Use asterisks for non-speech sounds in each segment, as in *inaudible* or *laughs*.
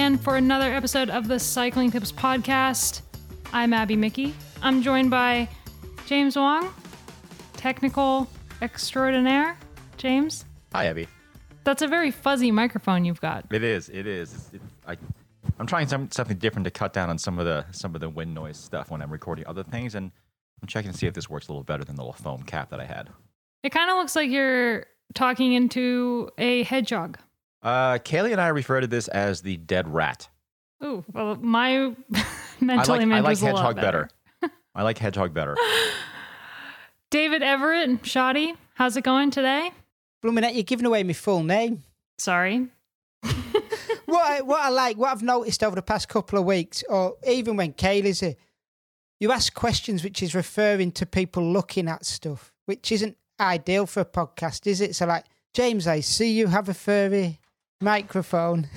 again for another episode of the Cycling Tips Podcast. I'm Abby Mickey. I'm joined by James Huang, technical extraordinaire. James, Hi, Abby. that's a very fuzzy microphone you've got. It is. It is. It's- It, I, I'm trying some, something different to cut down on some of the some of the wind noise stuff when I'm recording other things, and I'm checking to see if this works a little better than the little foam cap that I had. It kind of looks like you're talking into a hedgehog. Uh, Caley and I refer to this as the dead rat. Ooh, well, my *laughs* I mental like image I like was a lot hedgehog better. better. I like hedgehog better. *laughs* David Everett, Shoddy, how's it going today? Blooming you're giving away my full name. Sorry. *laughs* What I, what I like, what I've noticed over the past couple of weeks, or even when Caley's here, you ask questions which is referring to people looking at stuff, which isn't ideal for a podcast, is it? So, like, James, I see you have a furry microphone.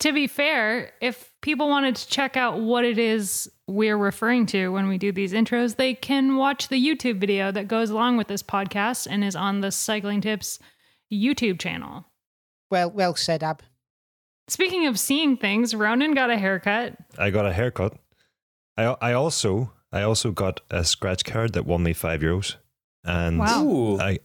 To be fair, if people wanted to check out what it is we're referring to when we do these intros, they can watch the YouTube video that goes along with this podcast and is on the Cycling Tips YouTube channel. Well, well said, Ab. Speaking of seeing things, Ronan got a haircut. I got a haircut. I I also I also got a scratch card that won me five euros, and Wow. I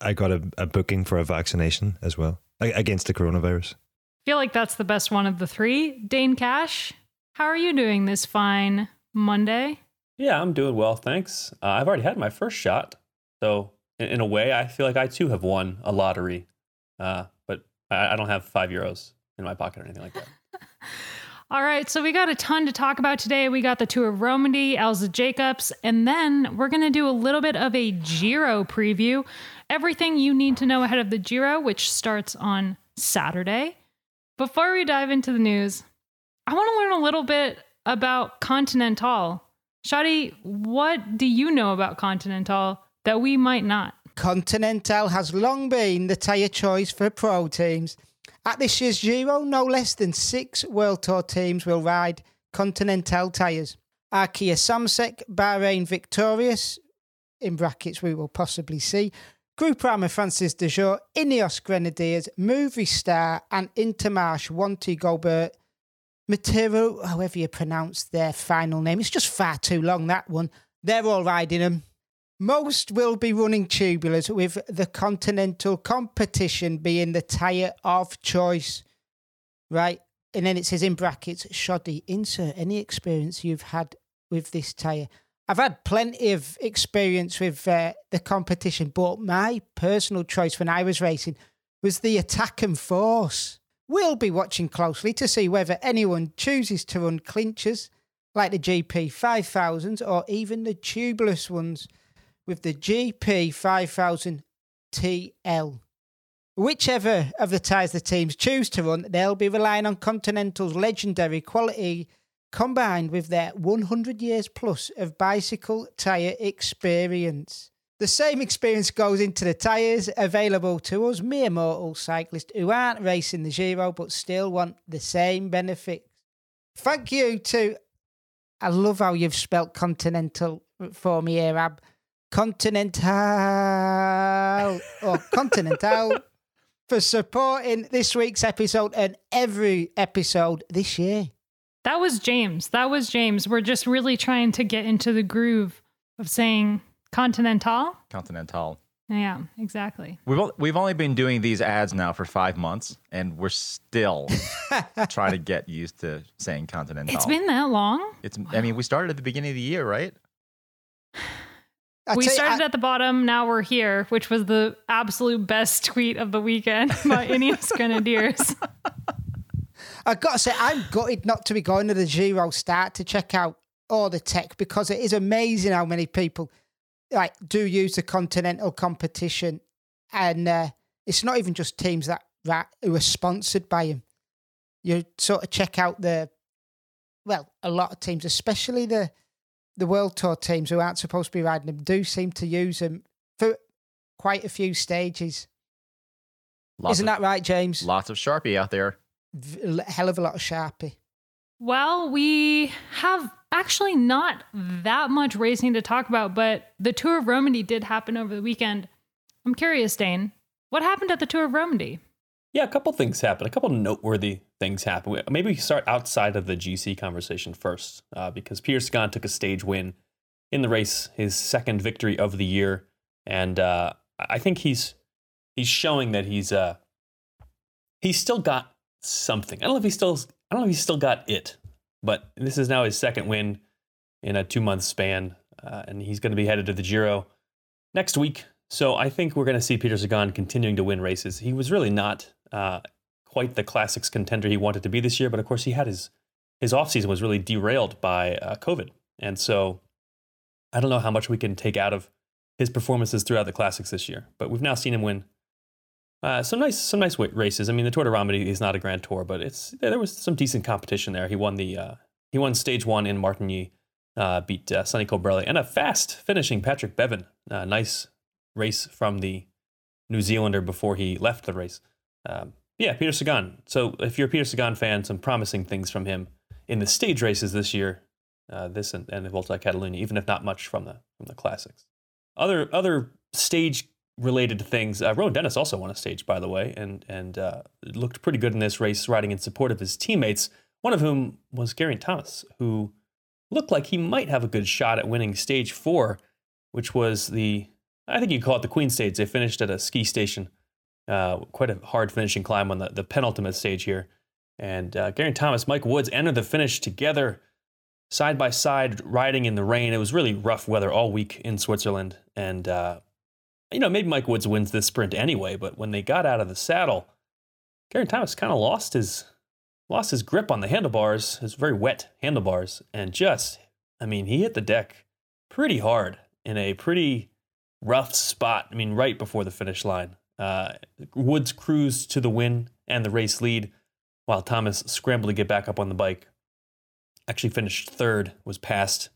I got a, a booking for a vaccination as well a- against the coronavirus. I feel like that's the best one of the three. Dane Cash, how are you doing this fine Monday? Yeah, I'm doing well, thanks. Uh, I've already had my first shot, so in, in a way, I feel like I too have won a lottery. Uh, but I, I don't have five euros in my pocket or anything like that. *laughs* All right, so we got a ton to talk about today. We got the Tour of Romandy, Elsy Jacobs, and then we're going to do a little bit of a Giro preview. Everything you need to know ahead of the Giro, which starts on Saturday. Before we dive into the news, I want to learn a little bit about Continental. Shadi, what do you know about Continental that we might not? Continental has long been the tyre choice for pro teams. At this year's Giro, no less than six World Tour teams will ride Continental tyres. Arkea Samsic, Bahrain Victorious, in brackets we will possibly see, Groupama Française des Jeux, Ineos Grenadiers, Movistar, and Intermarche Wanty Gobert. Matériaux, however you pronounce their final name, it's just far too long, that one. They're all riding them. Most will be running tubulars, with the continental competition being the tyre of choice. Right? And then it says in brackets, shoddy, insert any experience you've had with this tyre. I've had plenty of experience with uh, the competition, but my personal choice when I was racing was the attack and force. We'll be watching closely to see whether anyone chooses to run clinchers like the GP 5000s or even the tubeless ones with the GP 5000 TL. Whichever of the tyres the teams choose to run, they'll be relying on Continental's legendary quality combined with their 100 years plus of bicycle tyre experience. The same experience goes into the tyres available to us mere mortal cyclists who aren't racing the Giro but still want the same benefits. Thank you to, I love how you've spelt Continental for me here, Ab. Continental or Continental *laughs* for supporting this week's episode and every episode this year. That was James. That was James. We're just really trying to get into the groove of saying Continental. Continental. Yeah, exactly. We've o- we've only been doing these ads now for five months, and we're still *laughs* trying to get used to saying Continental. It's been that long. It's. I mean, we started at the beginning of the year, right? I we tell you, started I- at the bottom, now we're here, which was the absolute best tweet of the weekend *laughs* by Ineos Grenadiers. I've got to say, I'm gutted not to be going to the Giro start to check out all the tech because it is amazing how many people like do use the continental competition, and uh, it's not even just teams that, that who are sponsored by him. You sort of check out the well, a lot of teams, especially the the World Tour teams who aren't supposed to be riding them, do seem to use them for quite a few stages. Lots Isn't of, that right, James? lots of Sharpie out there? Hell of a lot of Sharpie. Well, we have actually not that much racing to talk about, but the Tour of Romandy did happen over the weekend. I'm curious, Dane, what happened at the Tour of Romandy? Yeah, a couple things happen. A couple noteworthy things happen. Maybe we start outside of the GC conversation first, uh, because Peter Sagan took a stage win in the race, his second victory of the year, and uh, I think he's he's showing that he's uh, he's still got something. I don't know if he's still I don't know if he's still got it, but this is now his second win in a two month span, uh, and he's going to be headed to the Giro next week. So I think we're going to see Peter Sagan continuing to win races. He was really not uh, quite the classics contender he wanted to be this year, but of course he had his his offseason was really derailed by uh, COVID, and so I don't know how much we can take out of his performances throughout the classics this year. But we've now seen him win uh, some nice some nice races. I mean, the Tour de Romandie is not a Grand Tour, but it's there was some decent competition there. He won the uh, he won stage one in Martigny, uh, beat uh, Sonny Colbrelli, and a fast finishing Patrick Bevin. Uh, nice race from the New Zealander before he left the race. Um, yeah, Peter Sagan. So if you're a Peter Sagan fan, some promising things from him in the stage races this year, uh, this and, and the Volta Catalunya, even if not much from the from the classics. Other other stage related things. Uh, Rohan Dennis also won a stage, by the way, and and uh, looked pretty good in this race, riding in support of his teammates. One of whom was Geraint Thomas, who looked like he might have a good shot at winning stage four, which was the I think you call it the Queen Stage. They finished at a ski station uh, quite a hard finishing climb on the, the penultimate stage here. And uh, Geraint Thomas, Mike Woods entered the finish together, side by side, riding in the rain. It was really rough weather all week in Switzerland. And, uh, you know, maybe Mike Woods wins this sprint anyway, but when they got out of the saddle, Geraint Thomas kind of lost his lost his grip on the handlebars, his very wet handlebars, and just, I mean, he hit the deck pretty hard in a pretty rough spot. I mean, right before the finish line. Uh, Woods cruised to the win and the race lead, while Thomas scrambled to get back up on the bike. Actually, finished third, was passed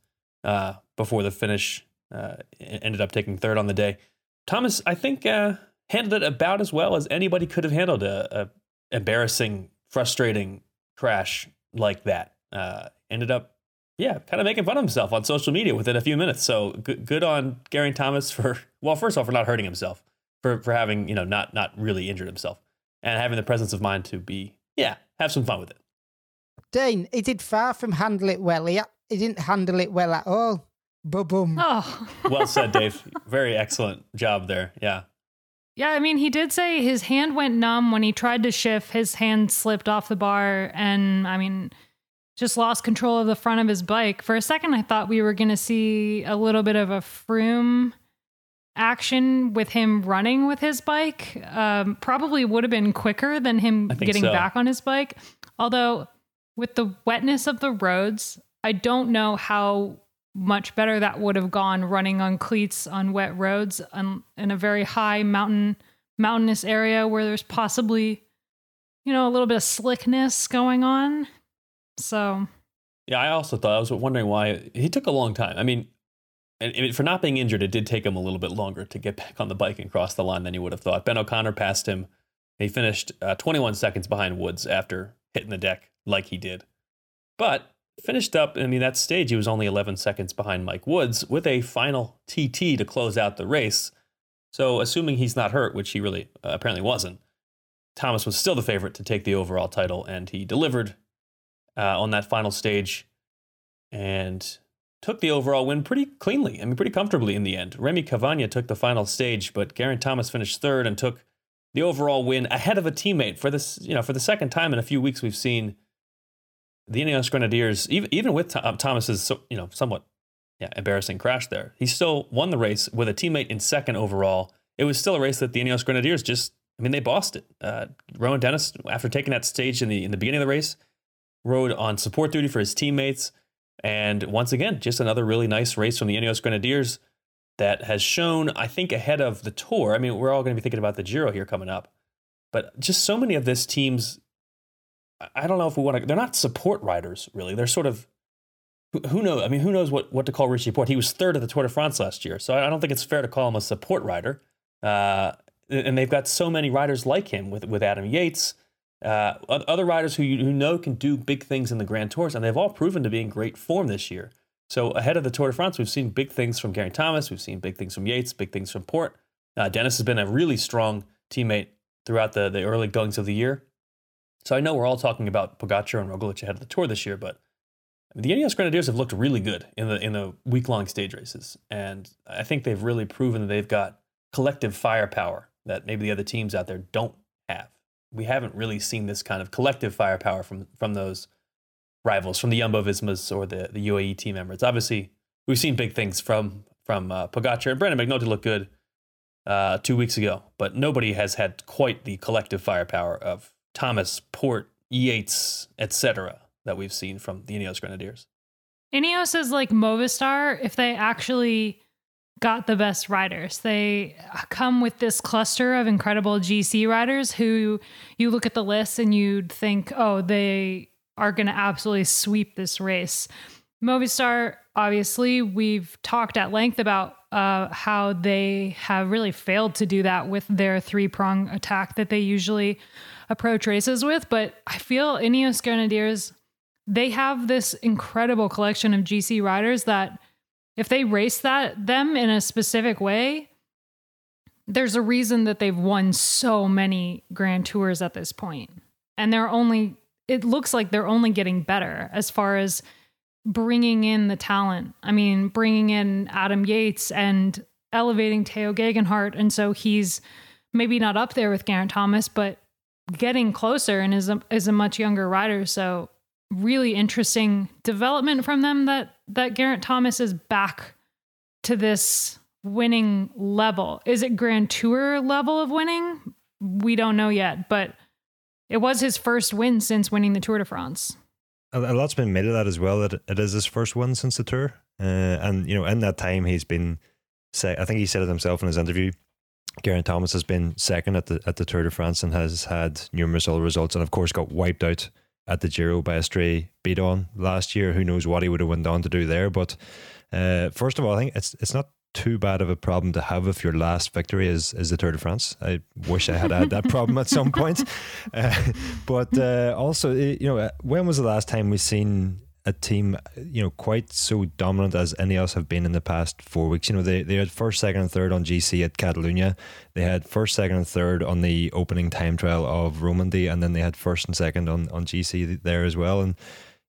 uh, before the finish. Uh, ended up taking third on the day. Thomas, I think, uh, handled it about as well as anybody could have handled a, a embarrassing, frustrating crash like that. Uh, ended up, yeah, kind of making fun of himself on social media within a few minutes. So good, good on Geraint Thomas for, *laughs* well, first off, for not hurting himself for for having you know not not really injured himself and having the presence of mind to be yeah have some fun with it. Dane, he did far from handle it well. He, he didn't handle it well at all. Boom. Oh. *laughs* well said, Dave. *laughs* Very excellent job there. Yeah. Yeah, I mean, he did say his hand went numb when he tried to shift. His hand slipped off the bar, and I mean, just lost control of the front of his bike. For a second, I thought we were going to see a little bit of a Froome action with him running with his bike um, probably would have been quicker than him getting so. back on his bike. Although, with the wetness of the roads, I don't know how much better that would have gone running on cleats on wet roads on, in a very high mountain mountainous area where there's possibly you know a little bit of slickness going on so yeah i also thought i was wondering why he took a long time i mean and for not being injured, it did take him a little bit longer to get *laughs* back on the bike and cross the line than you would have thought. Ben O'Connor passed him. He finished uh, 21 seconds behind Woods after hitting the deck like he did. But finished up, I mean, that stage, he was only 11 seconds behind Mike Woods with a final TT to close out the race. So, assuming he's not hurt, which he really uh, apparently wasn't, Thomas was still the favorite to take the overall title, and he delivered uh, on that final stage. And took the overall win pretty cleanly. I mean, pretty comfortably in the end. Rémi Cavagna took the final stage, but Geraint Thomas finished third and took the overall win ahead of a teammate for this. You know, for the second time in a few weeks, we've seen the Ineos Grenadiers, even even with Thomas's you know somewhat yeah embarrassing crash there, he still won the race with a teammate in second overall. It was still a race that the Ineos Grenadiers just, I mean, they bossed it. Uh, Rohan Dennis, after taking that stage in the in the beginning of the race, rode on support duty for his teammates. And once again, just another really nice race from the Ineos Grenadiers that has shown, I think, ahead of the tour. I mean, we're all going to be thinking about the Giro here coming up, but just so many of this teams. I don't know if we want to. They're not support riders, really. They're sort of who knows? I mean, who knows what, what to call Richie Porte? He was third at the Tour de France last year, so I don't think it's fair to call him a support rider. Uh, and they've got so many riders like him with with Adam Yates, uh, other riders who you who know can do big things in the Grand Tours, and they've all proven to be in great form this year. So ahead of the Tour de France, we've seen big things from Geraint Thomas, we've seen big things from Yates, big things from Porte. Uh, Dennis has been a really strong teammate throughout the, the early goings of the year. So I know we're all talking about Pogacar and Roglic ahead of the tour this year, but the Ineos Grenadiers have looked really good in the in the week long stage races, and I think they've really proven that they've got collective firepower that maybe the other teams out there don't have. We haven't really seen this kind of collective firepower from from those rivals, from the Jumbo Vismas or the the UAE team members. Obviously, we've seen big things from from uh, Pogacar and Brandon McNulty look good uh, two weeks ago, but nobody has had quite the collective firepower of Thomas, Porte, Yates, etc that we've seen from the Ineos Grenadiers. Ineos is like Movistar if they actually got the best riders. They come with this cluster of incredible GC riders who you look at the list and you'd think, oh, they are going to absolutely sweep this race. Movistar, obviously, we've talked at length about uh, how they have really failed to do that with their three prong attack that they usually approach races with. But I feel Ineos Grenadiers they have this incredible collection of GC riders that if they race that them in a specific way, there's a reason that they've won so many grand tours at this point. And they're only it looks like they're only getting better as far as bringing in the talent. I mean, bringing in Adam Yates and elevating Tao Geoghegan Hart and so he's maybe not up there with Geraint Thomas, but getting closer and is a, is a much younger rider. So really interesting development from them that that Geraint Thomas is back to this winning level. Is it Grand Tour level of winning? We don't know yet, but it was his first win since winning the Tour de France. A, lot's been made of that as well. That it is his first win since the Tour, uh, and you know, in that time, he's been. Say, I think he said it himself in his interview. Geraint Thomas has been second at the at the Tour de France and has had numerous other results, and of course got wiped out at the Giro by a stray Bidon last year. Who knows what he would have went on to do there? But uh, first of all, I think it's it's not too bad of a problem to have if your last victory is is the Tour de France. I wish I had had that problem at some point. *laughs* Uh, but uh, also, you know, when was the last time we seen a team, you know, quite so dominant as any Ineos have been in the past four weeks. You know, they, they had first, second, and third on GC at Catalunya. They had first, second, and third on the opening time trial of Romandy, and then they had first and second on, on GC there as well. And,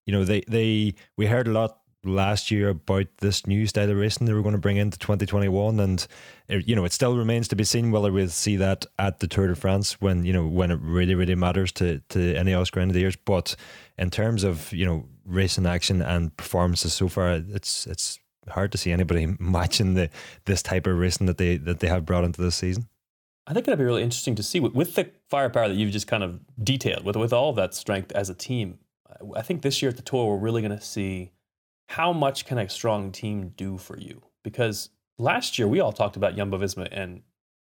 you know, they, they we heard a lot last year about this new style of racing they were going to bring into 2021 and you know it still remains to be seen whether we'll see that at the Tour de France when you know when it really really matters to to Ineos Grenadiers but in terms of you know racing action and performances so far, it's it's hard to see anybody *laughs* matching the this type of racing that they that they have brought into this season. I think it'd be really interesting to see with the firepower that you've just kind of detailed, with with all that strength as a team. I think this year at the tour, we're really going to see how much can a strong team do for you. Because last year we all talked about Jumbo Visma and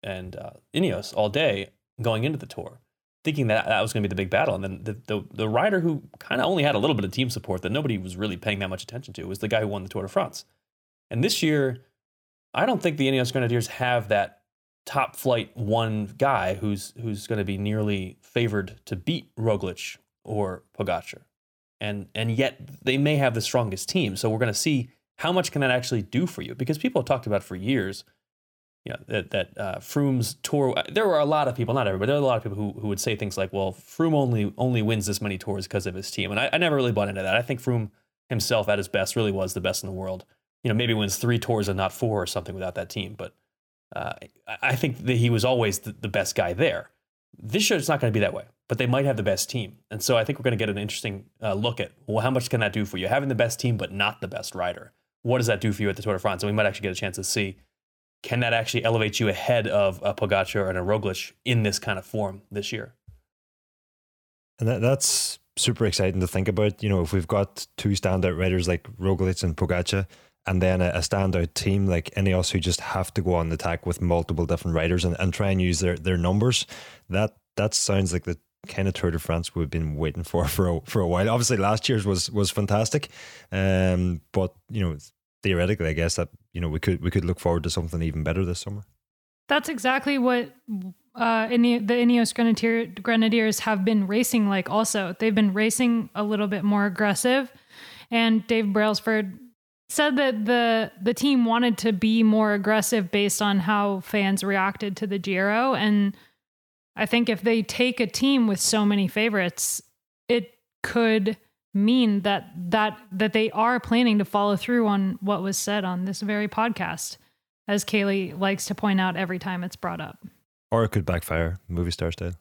and uh, Ineos all day going into the tour, thinking that that was going to be the big battle. And then the, the, the rider who kind of only had a little bit of team support that nobody was really paying that much attention to was the guy who won the Tour de France. And this year, I don't think the Ineos Grenadiers have that top flight one guy who's who's going to be nearly favored to beat Roglic or Pogacar. And and yet they may have the strongest team. So we're going to see how much can that actually do for you because people have talked about for years you know, that that uh, Froome's tour. There were a lot of people, not everybody, there were a lot of people who, who would say things like, "Well, Froome only only wins this many tours because of his team," and I, I never really bought into that. I think Froome himself, at his best, really was the best in the world. You know, maybe wins three tours and not four or something without that team, but uh, I think that he was always the, the best guy there. This year, it's not going to be that way, but they might have the best team, and so I think we're going to get an interesting uh, look at well, how much can that do for you? Having the best team, but not the best rider. What does that do for you at the Tour de France? And we might actually get a chance to see can that actually elevate you ahead of a Pogacar and a Roglic in this kind of form this year? And that, that's super exciting to think about. You know, if we've got two standout riders like Roglic and Pogacar, and then a, standout team like Ineos who just have to go on the attack with multiple different riders and, and try and use their, their numbers, that that sounds like the kind of Tour de France we've been waiting for *laughs* for a, for a while. Obviously, last year's was was fantastic, um, but you know theoretically, I guess that you know we could we could look forward to something even better this summer. That's exactly what uh, the, the Ineos Grenadier, Grenadiers have been racing like. Also, they've been racing a little bit more aggressive, and Dave Brailsford said that the the team wanted to be more aggressive based on how fans reacted to the Giro and I think if they take a team with so many favorites, it could mean that that that they are planning to follow through on what was said on this very podcast, as Caley likes to point out every time it's brought up. Or it could backfire, Movistar's did.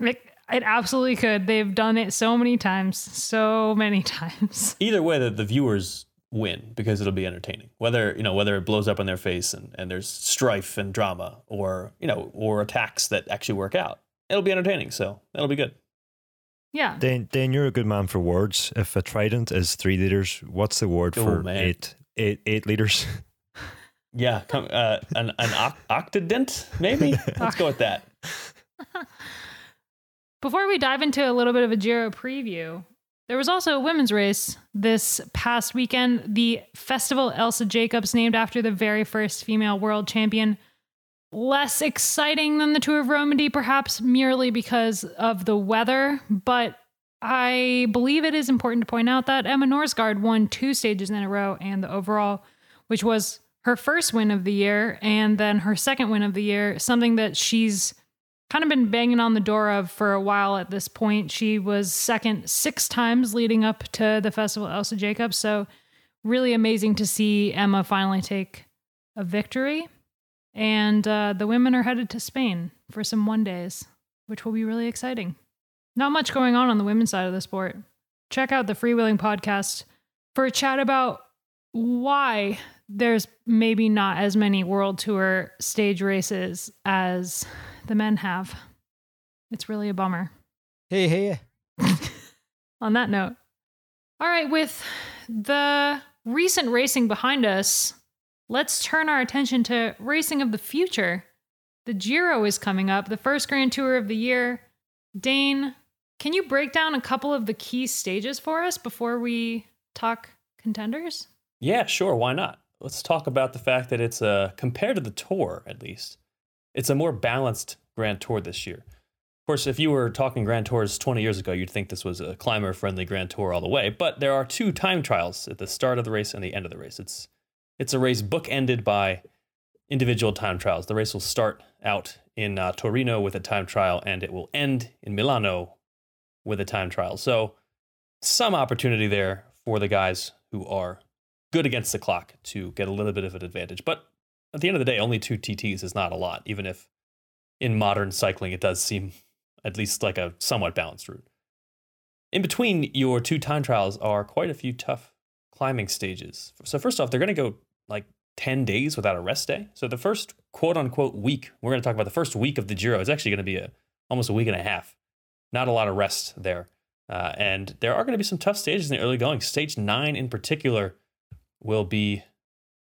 It, it absolutely could. They've done it so many times, so many *laughs* times. Either way, the, the viewers win because it'll be entertaining. Whether you know whether it blows up in their face and, and there's strife and drama, or you know, or attacks that actually work out, it'll be entertaining. So that'll be good. Yeah. Dan, Dan, you're a good man for words. If a trident is three liters, what's the word Oh, for man. eight, eight, eight liters? *laughs* Yeah, come, uh, an an oct- octodent maybe. *laughs* Let's go with that. *laughs* Before we dive into a little bit of a Giro preview, there was also a women's race this past weekend. The Festival Elsy Jacobs, named after the very first female world champion. Less exciting than the Tour of Romandy, perhaps merely because of the weather, but I believe it is important to point out that Emma Norsgaard won two stages in a row and the overall, which was her first win of the year and then her second win of the year, something that she's kind of been banging on the door of for a while at this point. She was second six times leading up to the festival, Elsy Jacobs. So, really amazing to see Emma finally take a victory. And uh, the women are headed to Spain for some one days, which will be really exciting. Not much going on on the women's side of the sport. Check out the Freewheeling podcast for a chat about why there's maybe not as many world tour stage races as the men have. It's really a bummer. Hey, hey. *laughs* On that note, all right, with the recent racing behind us, let's turn our attention to racing of the future. The Giro is coming up, the first Grand Tour of the year. Dane, can you break down a couple of the key stages for us before we talk contenders? Yeah, sure. Why not? Let's talk about the fact that it's a compared to the tour, at least, it's a more balanced Grand Tour this year. Of course, if you were talking Grand Tours 20 years ago, you'd think this was a climber-friendly Grand Tour all the way. But there are two time trials at the start of the race and the end of the race. It's it's a race bookended by individual time trials. The race will start out in uh, Torino with a time trial, and it will end in Milano with a time trial. So, some opportunity there for the guys who are good against the clock to get a little bit of an advantage. But at the end of the day, only two TTs is not a lot, even if in modern cycling it does seem at least like a somewhat balanced route. In between your two time trials are quite a few tough climbing stages. So, first off, they're going to go like 10 days without a rest day. So, the first quote unquote week, we're going to talk about the first week of the Giro, is actually going to be a, almost a week and a half. Not a lot of rest there. Uh, and there are going to be some tough stages in the early going. Stage nine, in particular, will be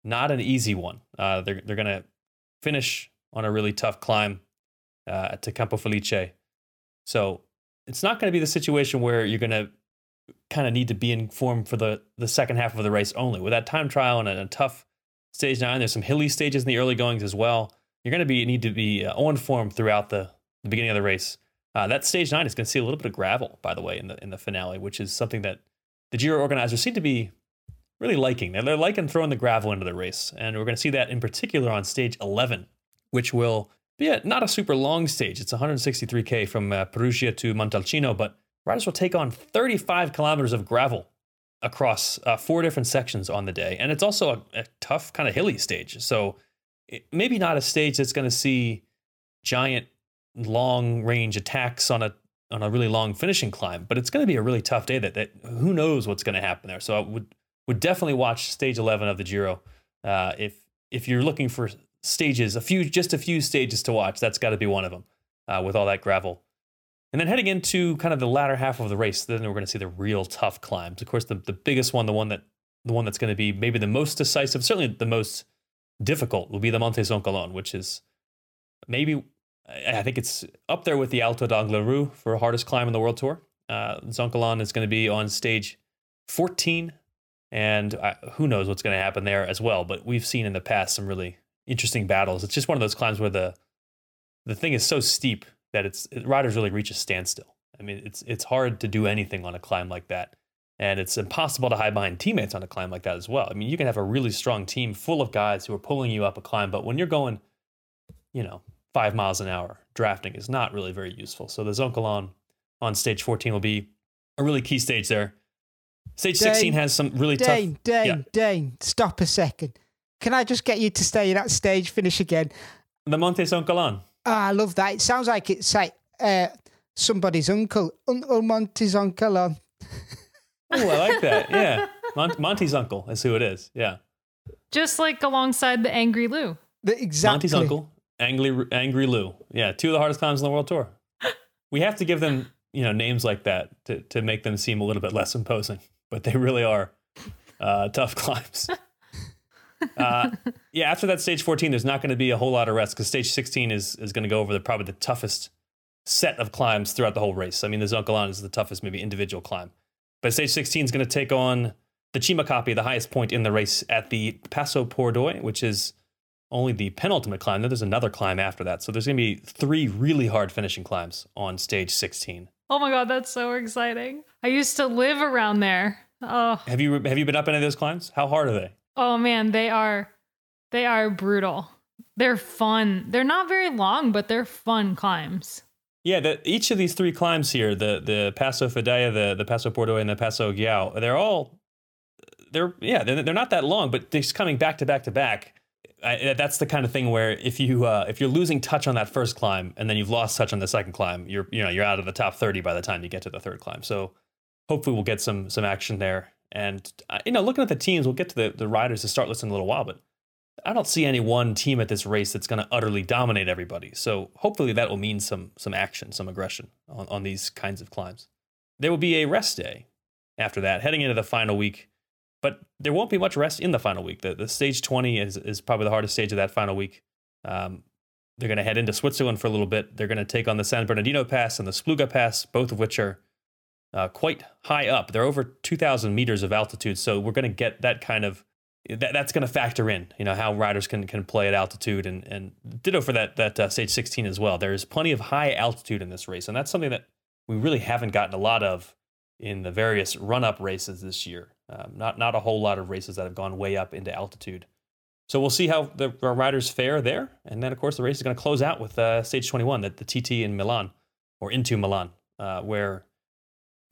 not an easy one. Uh, they're they're going to finish on a really tough climb uh, to Campo Felice. So it's not going to be the situation where you're going to kind of need to be in form for the, the second half of the race only. With that time trial and a, a tough stage nine, there's some hilly stages in the early goings as well. You're going to be need to be uh, on form throughout the, the beginning of the race. Uh, that stage nine is going to see a little bit of gravel, by the way, in the in the finale, which is something that the Giro organizers seem to be really liking. They're, they're liking throwing the gravel into the race, and we're going to see that in particular on stage 11, which will be a, not a super long stage. It's 163k from uh, Perugia to Montalcino, but riders will take on 35 kilometers of gravel across uh, four different sections on the day, and it's also a, a tough kind of hilly stage. So it, maybe not a stage that's going to see giant long range attacks on a on a really long finishing climb, but it's going to be a really tough day. That that who knows what's going to happen there. So I would would definitely watch stage 11 of the Giro. Uh, if if you're looking for stages, a few just a few stages to watch, that's got to be one of them uh, with all that gravel. And then heading into kind of the latter half of the race, then we're going to see the real tough climbs. Of course, the, the biggest one, the one that the one that's going to be maybe the most decisive, certainly the most difficult, will be the Monte Zoncolan, which is maybe I I think it's up there with the Alto d'Angliru for hardest climb in the World Tour. Uh, Zoncolan is going to be on stage 14, and uh, who knows what's going to happen there as well. But we've seen in the past some really interesting battles. It's just one of those climbs where the the thing is so steep that it's it, riders really reach a standstill. I mean, it's it's hard to do anything on a climb like that, and it's impossible to hide behind teammates on a climb like that as well. I mean, you can have a really strong team full of guys who are pulling you up a climb, but when you're going, you know, five miles an hour, drafting is not really very useful. So the Zoncolan on stage 14 will be a really key stage there. Stage Dane, 16 has some really Dane, tough. Dane, Yeah. Dane, stop a second. Can I just get you to stay in that stage finish again? The Monte Zoncolan. Ah, I love that. It sounds like it's like uh, somebody's uncle, Uncle Monty's uncle on. Oh, I like that. *laughs* Yeah. Mon- Monty's uncle is who it is. Yeah. Just like alongside the Angry Lou. The, exactly. Monty's uncle, Angry, Angry Lou. Yeah. Two of the hardest climbs on the world tour. *laughs* We have to give them, you know, names like that to, to make them seem a little bit less imposing, but they really are uh, tough *laughs* climbs. Uh, yeah, after that stage 14, there's not going to be a whole lot of rest because stage 16 is, is going to go over the probably the toughest set of climbs throughout the whole race. I mean, the Zoncolan is the toughest, maybe individual climb. But stage 16 is going to take on the Cima Coppi, the highest point in the race at the Passo Pordoi, which is only the penultimate climb. Then there's another climb after that. So there's going to be three really hard finishing climbs on stage 16. Oh my god, that's so exciting. I used to live around there. Oh, Have you have you been up any of those climbs? How hard are they? Oh man, they are they are brutal. They're fun. They're not very long, but they're fun climbs. Yeah, the, each of these three climbs here, the the Passo Fedaia, the the Passo Pordoi, and the Passo Giao, they're all they're yeah, they're, they're not that long, but just coming back to back to back. I, that's the kind of thing where if you uh, if you're losing touch on that first climb and then you've lost touch on the second climb, you're you know you're out of the top thirty by the time you get to the third climb. So hopefully we'll get some some action there. And uh, you know, looking at the teams, we'll get to the the riders to start listing in a little while, but I don't see any one team at this race that's going to utterly dominate everybody. So hopefully that will mean some some action, some aggression on, on these kinds of climbs. There will be a rest day after that, heading into the final week. But there won't be much rest in the final week. The, the stage 20 is, is probably the hardest stage of that final week. Um, they're going to head into Switzerland for a little bit. They're going to take on the San Bernardino Pass and the Spluga Pass, both of which are uh, quite high up. They're over 2,000 meters of altitude. So we're going to get that kind of that, that's going to factor in, you know, how riders can can play at altitude, and and ditto for that that uh, stage 16 as well. There is plenty of high altitude in this race, and that's something that we really haven't gotten a lot of in the various run up races this year. Um, not not a whole lot of races that have gone way up into altitude. So we'll see how the our riders fare there, and then of course the race is going to close out with uh, stage 21, that the TT in Milan or into Milan, uh, where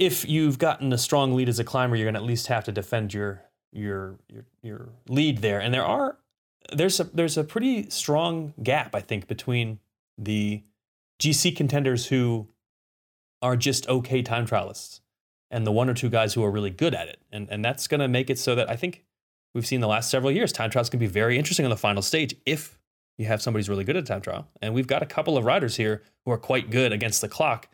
if you've gotten a strong lead as a climber, you're going to at least have to defend your your your your lead there. And there are there's a there's a pretty strong gap I think between the GC contenders who are just okay time trialists and the one or two guys who are really good at it. And and that's going to make it so that I think we've seen the last several years time trials can be very interesting on the final stage if you have somebody who's really good at time trial. And we've got a couple of riders here who are quite good against the clock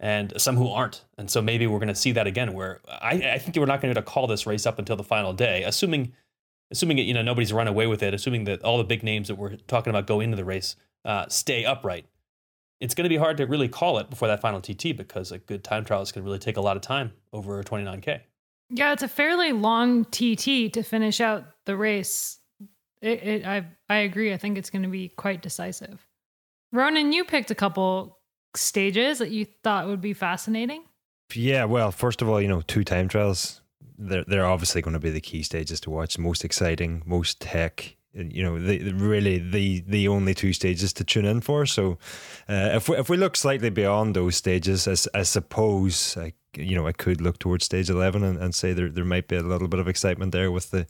and some who aren't. And so maybe we're going to see that again. Where I, I think we're not going to call this race up until the final day, assuming, assuming you know nobody's run away with it, assuming that all the big names that we're talking about go into the race uh, stay upright. It's going to be hard to really call it before that final TT because a good time trial is going to really take a lot of time over 29k. Yeah, it's a fairly long TT to finish out the race. It, it, I I agree. I think it's going to be quite decisive. Ronan, you picked a couple stages that you thought would be fascinating. Yeah, well, first of all, you know, two time trials. They're they're obviously going to be the key stages to watch. Most exciting, most tech. You know, the, really the the only two stages to tune in for. So, uh, if we if we look slightly beyond those stages, I, I suppose I, you know I could look towards stage eleven and, and say there there might be a little bit of excitement there with the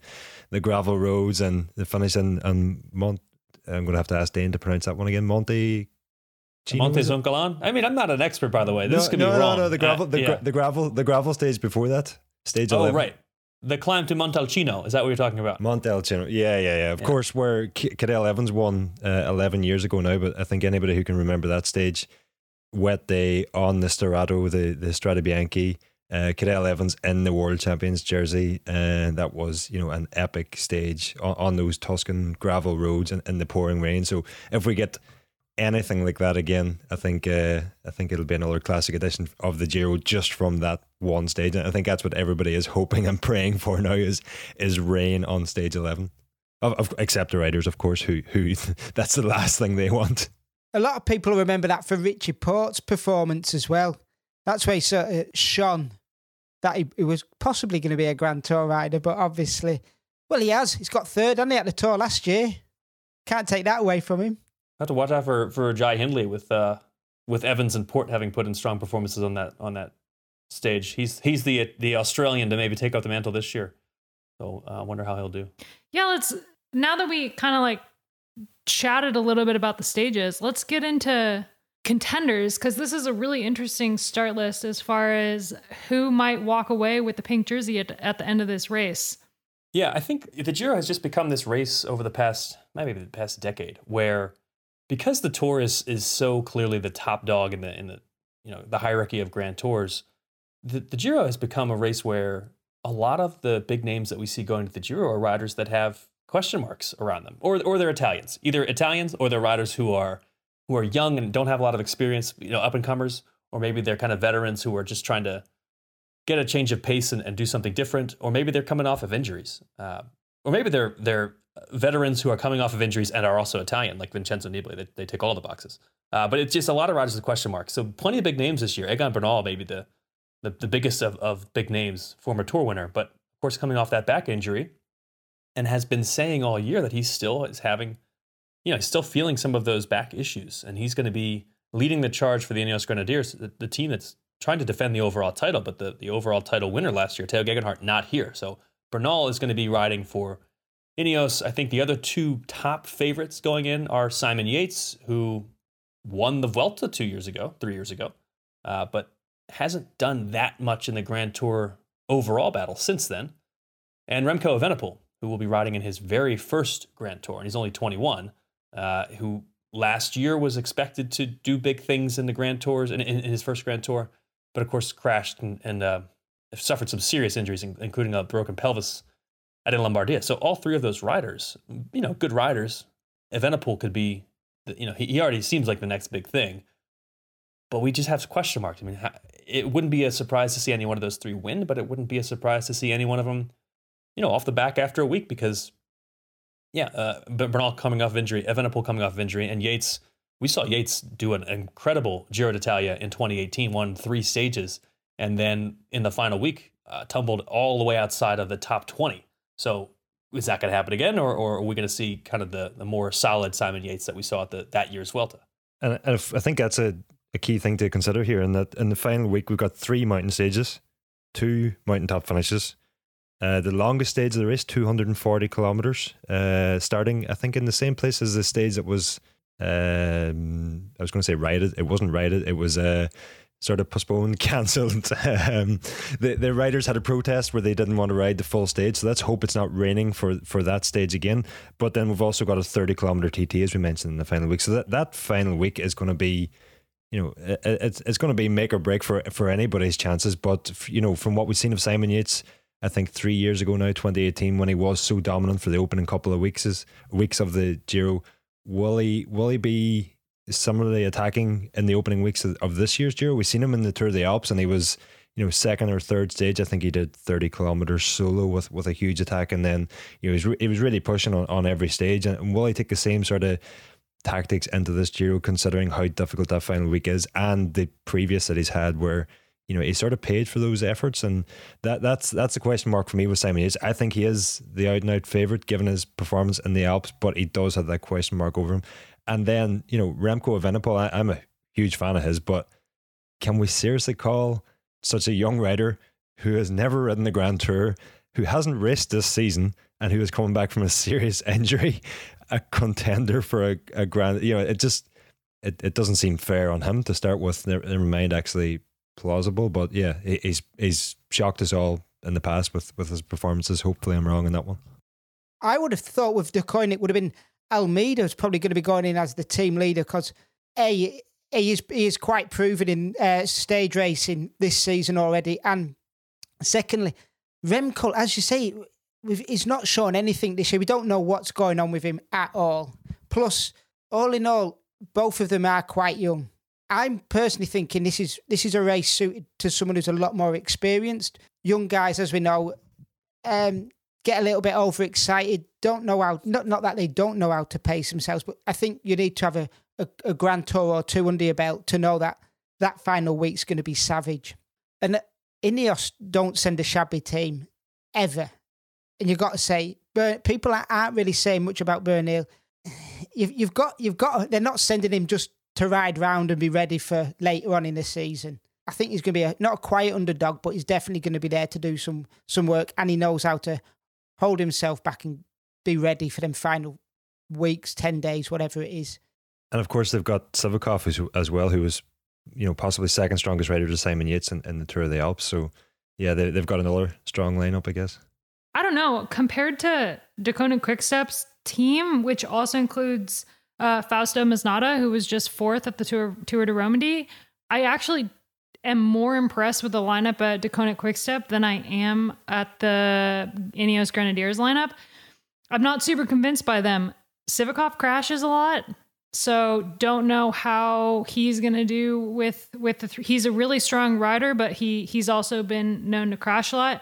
the gravel roads and the finish and and Mont. I'm going to have to ask Dane to pronounce that one again. Monte. Chino, Monte is it? I mean, I'm not an expert, by the way. This no, could no, be wrong. No, no, the gravel, Uh, the, yeah. the gravel, the gravel stage before that, stage Oh, eleven. right. The climb to Montalcino. Is that what you're talking about? Montalcino. Yeah, yeah, yeah. Of Yeah. course, where K- Cadel Evans won uh, 11 years ago now, but I think anybody who can remember that stage, wet day on the sterrato, the, the Strade Bianche, uh, Cadel Evans in the World Champions jersey, and that was, you know, an epic stage on, on those Tuscan gravel roads in, in the pouring rain. So if we get anything like that again, I think uh, I think it'll be another classic edition of the Giro just from that one stage. And I think that's what everybody is *laughs* hoping and praying for now is is rain on stage eleven. Of, of, except the riders, of course, who who *laughs* that's the last thing they want. A lot of people remember that for Richie Porte's performance as well. That's where he sort of shone that he, he was possibly going to be a Grand Tour rider, but obviously, well, he has. He's got third, hasn't he, at the Tour last year? Can't take that away from him. Have to watch out for for Jai Hindley with uh with Evans and Porte having put in strong performances on that on that stage. He's he's the the Australian to maybe take up the mantle this year. So uh, I wonder how he'll do. Yeah, let's now that we kind of like chatted a little bit about the stages, let's get into contenders because this is a really interesting start list as far as who might walk away with the pink jersey at, at the end of this race. Yeah, I think the Giro has just become this race over the past maybe the past decade where because the tour is is so clearly the top dog in the in the you know the hierarchy of grand tours, the, the Giro has become a race where a lot of the big names that we see going to the Giro are riders that have question marks around them, or or they're Italians, either Italians or they're riders who are who are young and don't have a lot of experience, you know, up and comers, or maybe they're kind of veterans who are just trying to get a change of pace and, and do something different, or maybe they're coming off of injuries, uh, or maybe they're they're veterans who are coming off of injuries and are also Italian, like Vincenzo Nibali. They, they tick all the boxes. Uh, but it's just a lot of riders with question marks. So plenty of big names this year. Egan Bernal, maybe the the, the biggest of, of big names, former tour winner, but of course coming off that back injury and has been saying all year that he still is having, you know, he's still feeling some of those back issues. And he's going to be leading the charge for the Ineos Grenadiers, the, the, team that's trying to defend the overall title, but the, the overall title winner last year, Tao Geoghegan Hart, not here. So Bernal is going to be riding for Ineos. I think the other two top favorites going in are Simon Yates, who won the Vuelta two years ago, three years ago, uh, but hasn't done that much in the Grand Tour overall battle since then. And Remco Evenepoel, who will be riding in his very first Grand Tour, and he's only 21, uh, who last year was expected to do big things in the Grand Tours, in, in, in his first Grand Tour, but of course crashed and, and uh, suffered some serious injuries, including a broken pelvis at in Lombardia. So all three of those riders, you know, good riders. Evenepoel could be, you know, he, he already seems like the next big thing, but we just have question marks. I mean, it wouldn't be a surprise to see any one of those three win, but it wouldn't be a surprise to see any one of them you know, off the back after a week because, yeah, uh, Bernal coming off of injury, Evenepoel coming off of injury, and Yates. We saw Yates do an incredible Giro d'Italia in 2018, won three stages, and then in the final week uh, tumbled all the way outside of the top 20. So is that going to happen again, or, or are we going to see kind of the, the more solid Simon Yates that we saw at the, that year's Vuelta? And I think that's a, a key thing to consider here. In that in the final week, we've got three mountain stages, two mountaintop finishes, uh, the longest stage of the race, 240 kilometers, uh, starting, I think, in the same place as the stage that was, um, I was going to say righted. It wasn't righted. It was uh, sort of postponed, *laughs* cancelled. um, the, the riders had a protest where they didn't want to ride the full stage. So let's hope it's not raining for, for that stage again. But then we've also got a 30 kilometer TT, as we mentioned in the final week. So that, that final week is going to be you know, it's it's going to be make or break for for anybody's chances. But you know, from what we've seen of Simon Yates, I think three years ago now, 2018, when he was so dominant for the opening couple of weeks is, weeks of the Giro. Will he will he be similarly attacking in the opening weeks of, of this year's Giro? We've seen him in the Tour of the Alps, and he was you know second or third stage. I think he did 30 kilometers solo with with a huge attack, and then you know, he was he was really pushing on, on every stage. And will he take the same sort of tactics into this Giro, considering how difficult that final week is, and the previous that he's had where you know, he sort of paid for those efforts, and that that's that's a question mark for me with Simon Yates. I think he is the out and out favorite given his performance in the Alps, but he does have that question mark over him. And then you know, Remco Evenepoel, I, I'm a huge fan of his, but can we seriously call such a young rider who has never ridden the Grand Tour, who hasn't raced this season, and who is coming back from a serious *laughs* injury, a contender for a, a grand? You know, it just it, it doesn't seem fair on him to start with. Never mind actually plausible. But yeah, he's he's shocked us all in the past with with his performances. Hopefully, I'm wrong in that one. I would have thought with the coin it would have been Almeida was probably going to be going in as the team leader because a he is he is quite proven in uh, stage racing this season already, and secondly, Remco, as you say, he's not shown anything this year. We don't know what's going on with him at all. Plus, all in all, both of them are quite young. I'm personally thinking this is this is a race suited to someone who's a lot more experienced. Young guys, as we know, um, get a little bit overexcited. Don't know how. Not not that they don't know how to pace themselves, but I think you need to have a, a, a grand tour or two under your belt to know that that final week's going to be savage. And Ineos don't send a shabby team ever. And you've got to say, people aren't really saying much about Bernal. you've, you've got you've got. They're not sending him just to ride round and be ready for later on in the season. I think he's going to be a, not a quiet underdog, but he's definitely going to be there to do some some work, and he knows how to hold himself back and be ready for them final weeks, ten days, whatever it is. And of course, they've got Sivakov as, as well, who was you know possibly second strongest rider to Simon Yates in, in the Tour of the Alps. So yeah, they, they've got another strong lineup, I guess. I don't know. Compared to Deceuninck Quickstep's team, which also includes uh, Fausto Masnada, who was just fourth at the Tour, Tour de Romandy, I actually am more impressed with the lineup at Deceuninck Quickstep than I am at the Ineos Grenadiers lineup. I'm not super convinced by them. Sivakov crashes a lot, so don't know how he's going to do with with the. Th- he's a really strong rider, but he he's also been known to crash a lot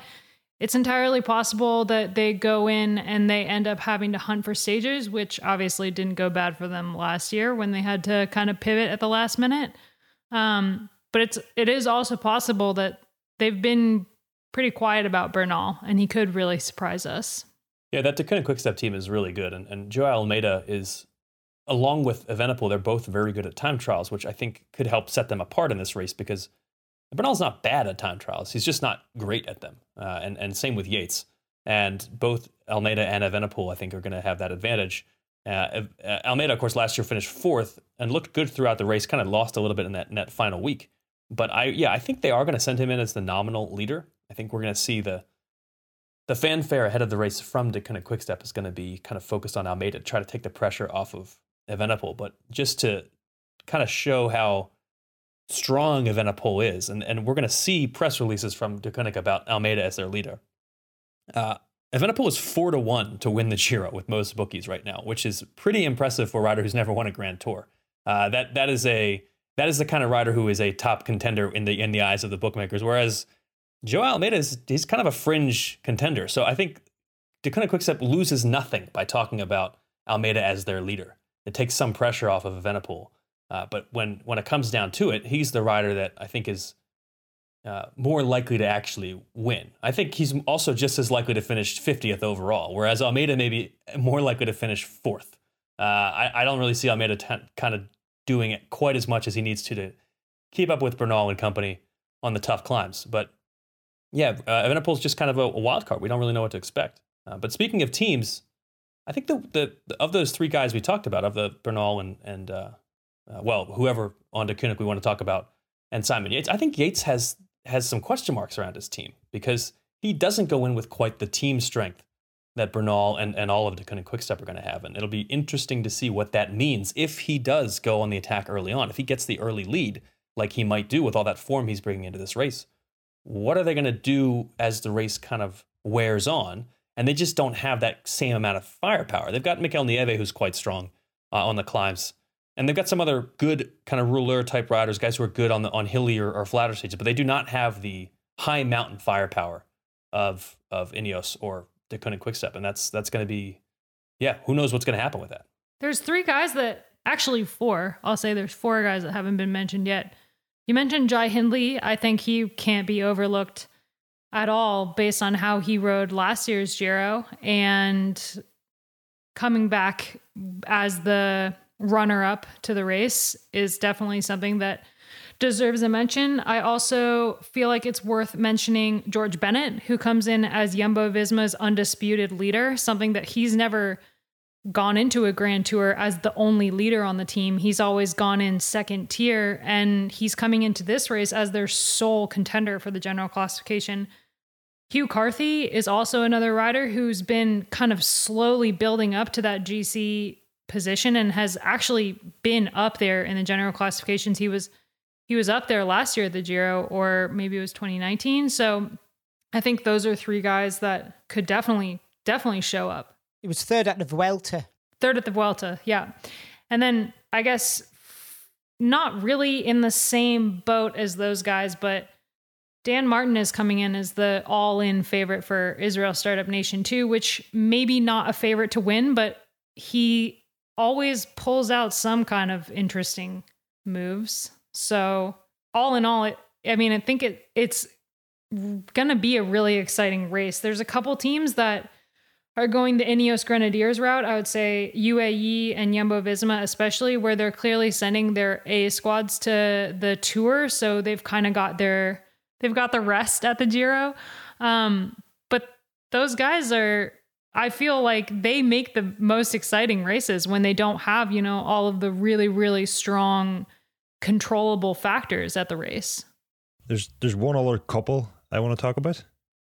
it's entirely possible that they go in and they end up having to hunt for stages, which obviously didn't go bad for them last year when they had to kind of pivot at the last minute. Um, but it's it is also possible that they've been pretty quiet about Bernal, and he could really surprise us. Yeah, that Deceuninck Quickstep team is really good, and, and Joao Almeida is, along with Evenepoel, they're both very good at time trials, which I think could help set them apart in this race because Bernal's not bad at time trials. He's just not great at them. Uh, and, and same with Yates. And both Almeida and Evenepoel, I think, are going to have that advantage. Uh, uh, Almeida, of course, last year finished fourth and looked good throughout the race, kind of lost a little bit in that, in that final week. But I, yeah, I think they are going to send him in as the nominal leader. I think we're going to see the the fanfare ahead of the race from the kind of quick step is going to be kind of focused on Almeida to try to take the pressure off of Evenepoel. But just to kind of show how strong Evenepoel is. And, and we're going to see press releases from Deceuninck about Almeida as their leader. Uh, Evenepoel is four to one to win the Giro with most bookies right now, which is pretty impressive for a rider who's never won a Grand Tour. Uh, that that is a that is the kind of rider who is a top contender in the in the eyes of the bookmakers. Whereas Joe Almeida is he's kind of a fringe contender. So I think Deceuninck Quickstep loses nothing by talking about Almeida as their leader. It takes some pressure off of Evenepoel. Uh, but when when it comes down to it, he's the rider that I think is uh, more likely to actually win. I think he's also just as likely to finish 50th overall, whereas Almeida may be more likely to finish fourth. Uh, I, I, don't really see Almeida t- kind of doing it quite as much as he needs to to keep up with Bernal and company on the tough climbs. But yeah, uh, Evenepoel's just kind of a, a, wild card. We don't really know what to expect. Uh, but speaking of teams, I think the, the, the, of those three guys we talked about, of the Bernal and and uh, uh, well, whoever on Deceuninck we want to talk about, and Simon Yates. I think Yates has has some question marks around his team because he doesn't go in with quite the team strength that Bernal and, and all of Deceuninck Quickstep are going to have. And it'll be interesting to see what that means if he does go on the attack early on, if he gets the early lead, like he might do with all that form he's bringing into this race. What are they going to do as the race kind of wears on? And they just don't have that same amount of firepower. They've got Mikel Nieve, who's quite strong uh, on the climbs. And they've got some other good kind of rouleur type riders, guys who are good on the on hilly or, or flatter stages, but they do not have the high mountain firepower of of Ineos or Deceuninck Quickstep, and that's that's going to be, yeah, who knows what's going to happen with that. There's three guys that actually four. I'll say there's four guys that haven't been mentioned yet. You mentioned Jai Hindley. I think he can't be overlooked at all based on how he rode last year's Giro and coming back as the runner up to the race is definitely something that deserves a mention. I also feel like it's worth mentioning George Bennett, who comes in as Jumbo Visma's undisputed leader, something that he's never gone into a grand tour as the only leader on the team. He's always gone in second tier, and he's coming into this race as their sole contender for the general classification. Hugh Carthy is also another rider who's been kind of slowly building up to that GC position and has actually been up there in the general classifications. He was he was up there last year at the Giro, or maybe it was 2019. So I think those are three guys that could definitely definitely show up. It was third at the Vuelta. Third at the Vuelta, yeah. And then I guess not really in the same boat as those guys, but Dan Martin is coming in as the all in favorite for Israel Startup Nation 2, which maybe not a favorite to win, but he always pulls out some kind of interesting moves. So all in all, it, I mean, I think it it's gonna be a really exciting race. There's a couple teams that are going the Ineos Grenadiers route, I would say UAE and Jumbo Visma, especially where they're clearly sending their A squads to the tour, so they've kind of got their they've got the rest at the Giro. Um, but those guys are, I feel like they make the most exciting races when they don't have you know all of the really really strong controllable factors at the race. There's there's one other couple I want to talk about,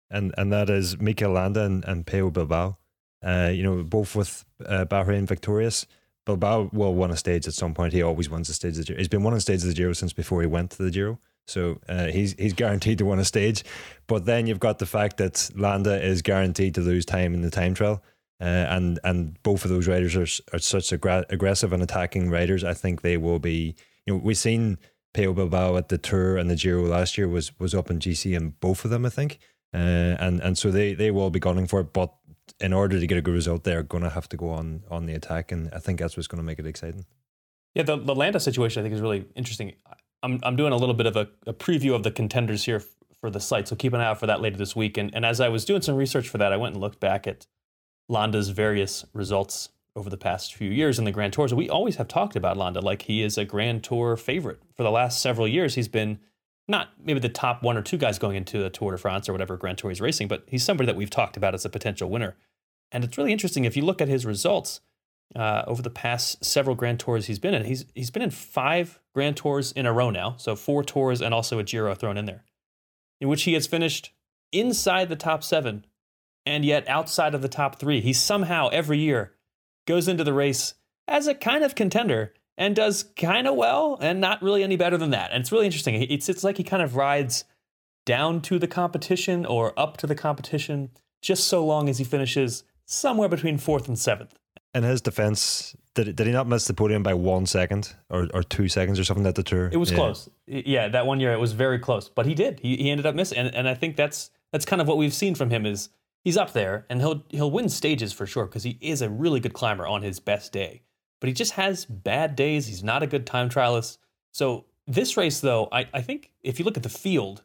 and and that is Mikel Landa and, and Pello Bilbao. Uh, you know, both with uh, Bahrain victorious. Bilbao will win a stage at some point. He always wins a stage. Of the Giro. He's been winning stages of the Giro since before he went to the Giro. So uh, he's he's guaranteed to win a stage. But then you've got the fact that Landa is guaranteed to lose time in the time trial. Uh, and and both of those riders are, are such aggra- aggressive and attacking riders. I think they will be. You know, we've seen Pello Bilbao at the Tour and the Giro last year was was up in GC in both of them. I think, uh, and and so they they will be gunning for it. But in order to get a good result, they're going to have to go on on the attack, and I think that's what's going to make it exciting. Yeah, the, the Landa situation I think is really interesting. I'm I'm doing a little bit of a, a preview of the contenders here f- for the site, so keep an eye out for that later this week. And and as I was doing some research for that, I went and looked back at Landa's various results over the past few years in the Grand Tours. We always have talked about Landa like he is a Grand Tour favorite. For the last several years, he's been not maybe the top one or two guys going into the Tour de France or whatever Grand Tour he's racing, but he's somebody that we've talked about as a potential winner. And it's really interesting if you look at his results uh, over the past several Grand Tours he's been in. He's he's been in five Grand Tours in a row now, so four tours and also a Giro thrown in there, in which he has finished inside the top seven, and yet outside of the top three. He somehow every year goes into the race as a kind of contender and does kind of well and not really any better than that. And it's really interesting. It's it's like he kind of rides down to the competition or up to the competition just so long as he finishes somewhere between fourth and seventh. In his defense, did, did he not miss the podium by one second or, or two seconds or something at the tour? It was Yeah. close. Yeah, that one year it was very close, but he did. He, he ended up missing, and, and I think that's that's kind of what we've seen from him is he's up there and he'll he'll win stages for sure because he is a really good climber on his best day. But he just has bad days. He's not a good time trialist. So this race, though, I, I think if you look at the field,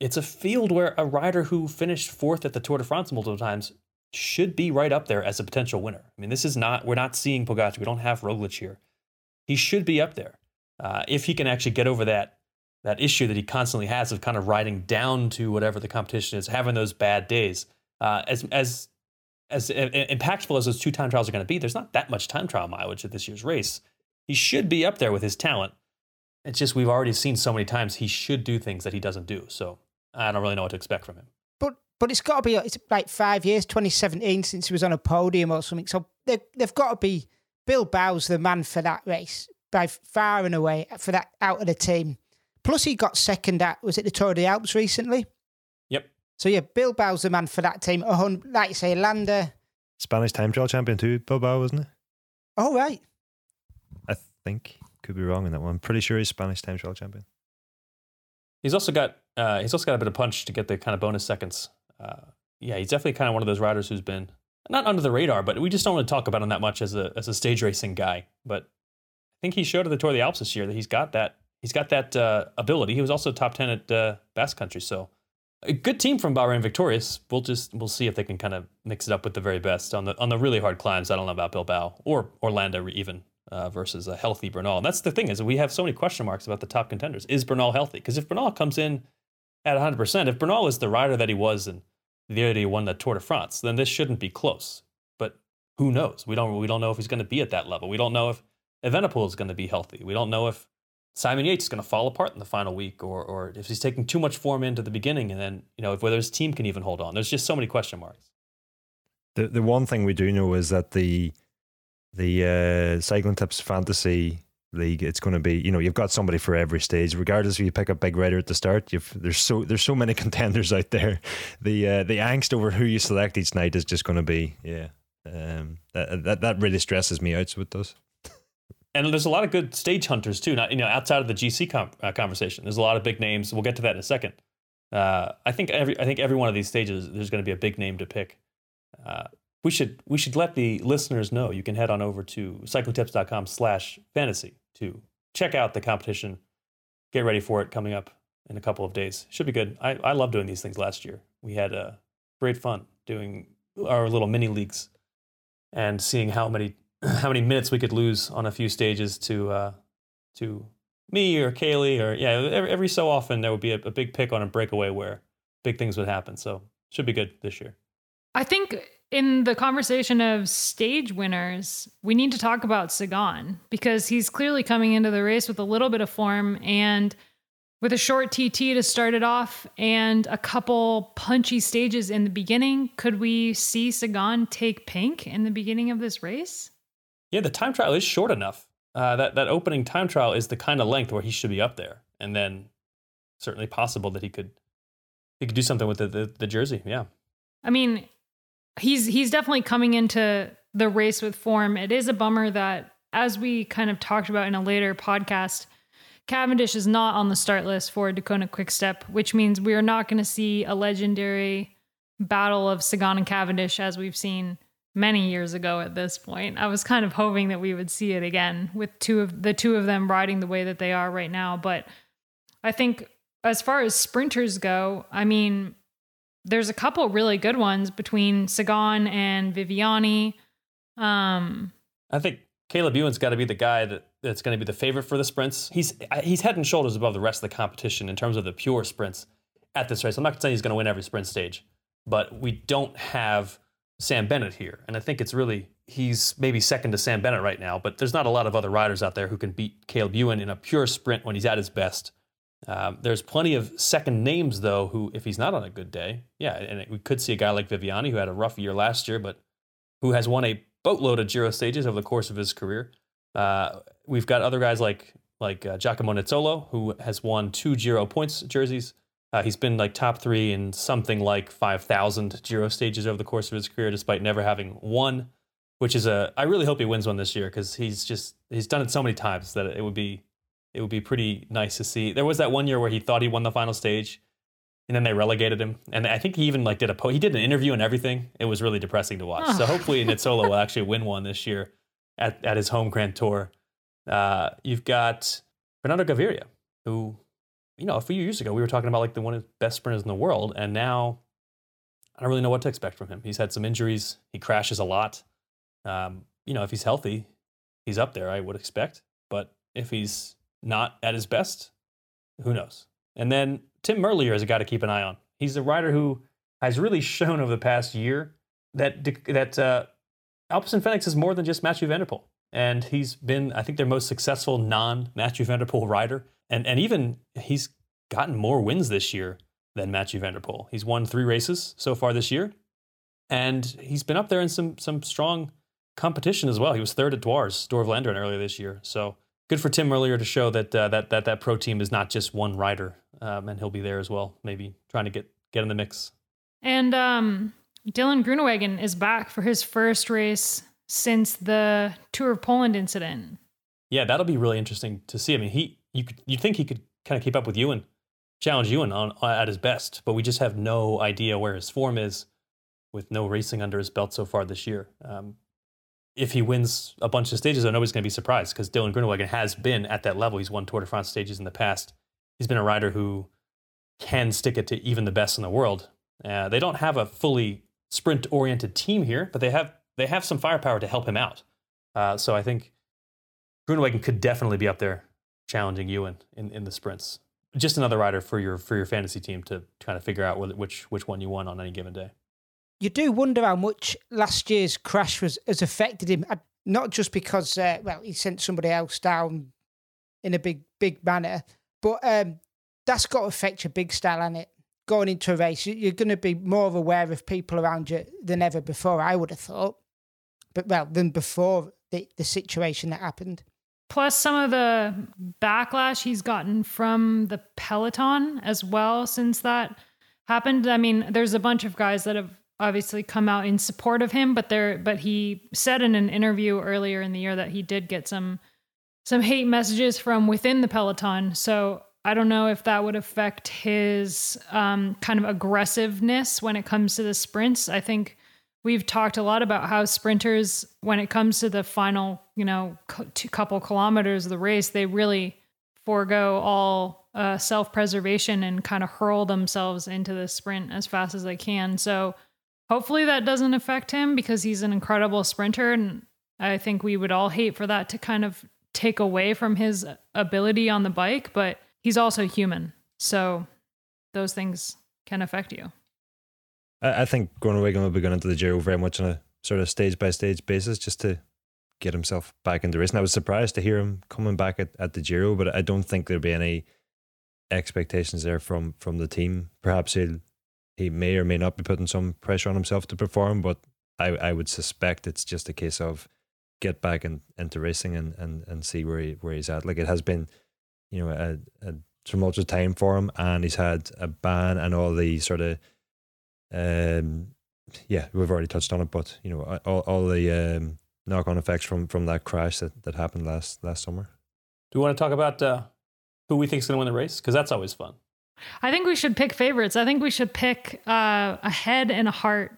it's a field where a rider who finished fourth at the Tour de France multiple times should be right up there as a potential winner. I mean, this is not we're not seeing Pogacar. We don't have Roglic here. He should be up there uh, if he can actually get over that that issue that he constantly has of kind of riding down to whatever the competition is, having those bad days. Uh, as as as impactful as those two time trials are going to be, there's not that much time trial mileage at this year's race. He should be up there with his talent. It's just we've already seen so many times he should do things that he doesn't do. So I don't really know what to expect from him. But but it's got to be it's like five years, 2017, since he was on a podium or something. So they, they've got to be Bilbao's the man for that race by far and away for that out of the team. Plus, he got second at was it the Tour the Alps recently? Yep. So yeah, Bilbao's the man for that team. A hun- Like you say, Landa. Spanish time trial champion too, Bilbao, wasn't it? Oh right, I think. Could be wrong in that one. I'm pretty sure he's Spanish time trial champion. He's also got uh, he's also got a bit of punch to get the kind of bonus seconds. Uh, yeah, he's definitely kind of one of those riders who's been not under the radar, but we just don't want to talk about him that much as a as a stage racing guy. But I think he showed at the Tour of the Alps this year that he's got that he's got that uh, ability. He was also top ten at uh, Basque Country, so a good team from Bahrain Victorious. We'll just we'll see if they can kind of mix it up with the very best on the on the really hard climbs. I don't know about Bilbao or Orlando even uh, versus a healthy Bernal. And that's the thing is we have so many question marks about the top contenders. Is Bernal healthy? Because if Bernal comes in at 100%, if Bernal is the rider that he was and the year that he won the Tour de France, then this shouldn't be close. But who knows? We don't we don't know if he's going to be at that level. We don't know if Evenepoel is going to be healthy. We don't know if Simon Yates is going to fall apart in the final week, or or if he's taking too much form into the beginning, and then you know if whether his team can even hold on. There's just so many question marks. The the one thing we do know is that the the uh, cycling tips fantasy league it's going to be you know you've got somebody for every stage regardless if you pick a big rider at the start you've there's so there's so many *laughs* contenders out there the uh, the angst over who you select each night is just going to be yeah um that, that that really stresses me out so it does And there's a lot of good stage hunters too. Not you know outside of the GC com- uh, conversation. There's a lot of big names. We'll get to that in a second. Uh, I think every I think every one of these stages there's going to be a big name to pick. Uh, we should we should let the listeners know. You can head on over to cyclingtips.com/fantasy to check out the competition. Get ready for it coming up in a couple of days. Should be good. I I love doing these things. Last year we had uh, great fun doing our little mini leagues and seeing how many how many minutes we could lose on a few stages to uh, to me or Caley or yeah every, every so often there would be a, a big pick on a breakaway where big things would happen. So should be good this year. I think in the conversation of stage winners, we need to talk about Sagan because he's clearly coming into the race with a little bit of form and with a short TT to start it off and a couple punchy stages in the beginning. Could we see Sagan take pink in the beginning of this race? Yeah, the time trial is short enough. Uh, that that opening time trial is the kind of length where he should be up there, and then certainly possible that he could he could do something with the, the, the jersey. Yeah. I mean, he's he's definitely coming into the race with form. It is a bummer that, as we kind of talked about in a later podcast, Cavendish is not on the start list for Deceuninck Quickstep, which means we are not going to see a legendary battle of Sagan and Cavendish as we've seen many years ago at this point. I was kind of hoping that we would see it again with two of the two of them riding the way that they are right now, but I think as far as sprinters go, I mean, there's a couple really good ones between Sagan and Viviani. Um, I think Caleb Ewan's got to be the guy that, that's going to be the favorite for the sprints. He's he's head and shoulders above the rest of the competition in terms of the pure sprints at this race. I'm not saying he's going to win every sprint stage, but we don't have Sam Bennett here, and I think it's really he's maybe second to Sam Bennett right now. But there's not a lot of other riders out there who can beat Caleb Ewan in a pure sprint when he's at his best. Um, there's plenty of second names though who, if he's not on a good day, yeah, and we could see a guy like Viviani who had a rough year last year, but who has won a boatload of Giro stages over the course of his career. Uh, we've got other guys like like uh, Giacomo Nizzolo who has won two Giro points jerseys. Uh, he's been like top three in something like 5,000 Giro stages over the course of his career, despite never having won. Which is a I really hope he wins one this year because he's just he's done it so many times that it would be it would be pretty nice to see. There was that one year where he thought he won the final stage, and then they relegated him. And I think he even like did a po- he did an interview and everything. It was really depressing to watch. So hopefully *laughs* Nizzolo will actually win one this year at, at his home Grand Tour. Uh, you've got Fernando Gaviria, who you know a few years ago we were talking about like the one of the best sprinters in the world, and now I don't really know what to expect from him. He's had some injuries. He crashes a lot. Um, you know, if he's healthy, he's up there. I would expect, but if he's not at his best, who knows? And then Tim Merlier is a guy to keep an eye on. He's a rider who has really *laughs* shown over the past year that that uh, Fenix is more than just Mathieu van der Poel. And he's been, I think, their most successful non-Mathieu van der Poel der rider. And, and even he's gotten more wins this year than Mathieu van der Poel. He's won three races so far this year. And he's been up there in some, some strong competition as well. He was third at Dwars, door Vlaanderen earlier this year. So good for Tim Merlier to show that uh, that that that pro team is not just one rider, um, and he'll be there as well, maybe trying to get get in the mix. And um, Dylan Groenewegen is back for his first race since the Tour of Poland incident. Yeah, that'll be really interesting to see. I mean, he you could you think he could kind of keep up with Ewan, challenge Ewan on at his best, but we just have no idea where his form is with no racing under his belt so far this year. Um, if he wins a bunch of stages, though, nobody's going to be surprised because Dylan Groenewegen has been at that level. He's won Tour de France stages in the past. He's been a rider who can stick it to even the best in the world. Uh, they don't have a fully sprint-oriented team here, but they have they have some firepower to help him out. Uh, so I think Groenewegen could definitely be up there challenging Ewan in, in the sprints. Just another rider for your for your fantasy team to kind of figure out which which one you want on any given day you do wonder how much last year's crash was, has affected him. Not just because, uh, well, he sent somebody else down in a big, big manner, but um, that's got to affect your big style, and it? Going into a race, you're going to be more aware of people around you than ever before. I would have thought, but well, than before the the situation that happened. Plus, some of the backlash he's gotten from the peloton as well since that happened. I mean, there's a bunch of guys that have obviously come out in support of him, but there but he said in an interview earlier in the year that he did get some some hate messages from within the peloton. So I don't know if that would affect his um, kind of aggressiveness when it comes to the sprints. I think we've talked a lot about how sprinters, when it comes to the final, you know, couple kilometers of the race, they really forego all uh, self preservation and kind of hurl themselves into the sprint as fast as they can. So Hopefully that doesn't affect him because he's an incredible sprinter and I think we would all hate for that to kind of take away from his ability on the bike, but he's also human. So those things can affect you. I, I think Groenewegen will be going into the Giro very much on a sort of stage by stage basis just to get himself back into race. And I was surprised to hear him coming back at, at the Giro, but I don't think there'll be any expectations there from from the team. Perhaps he'll he may or may not be putting some pressure on himself to perform, but I, I would suspect it's just a case of get back in, into racing and, and, and see where he where he's at. Like it has been, you know, a, a tumultuous time for him, and he's had a ban and all the sort of, um, yeah, we've already touched on it, but you know, all all the um, knock on effects from from that crash that, that happened last last summer. Do we want to talk about uh, who we think is going to win the race? Because that's always fun. I think we should pick favorites. I think we should pick uh, a head and a heart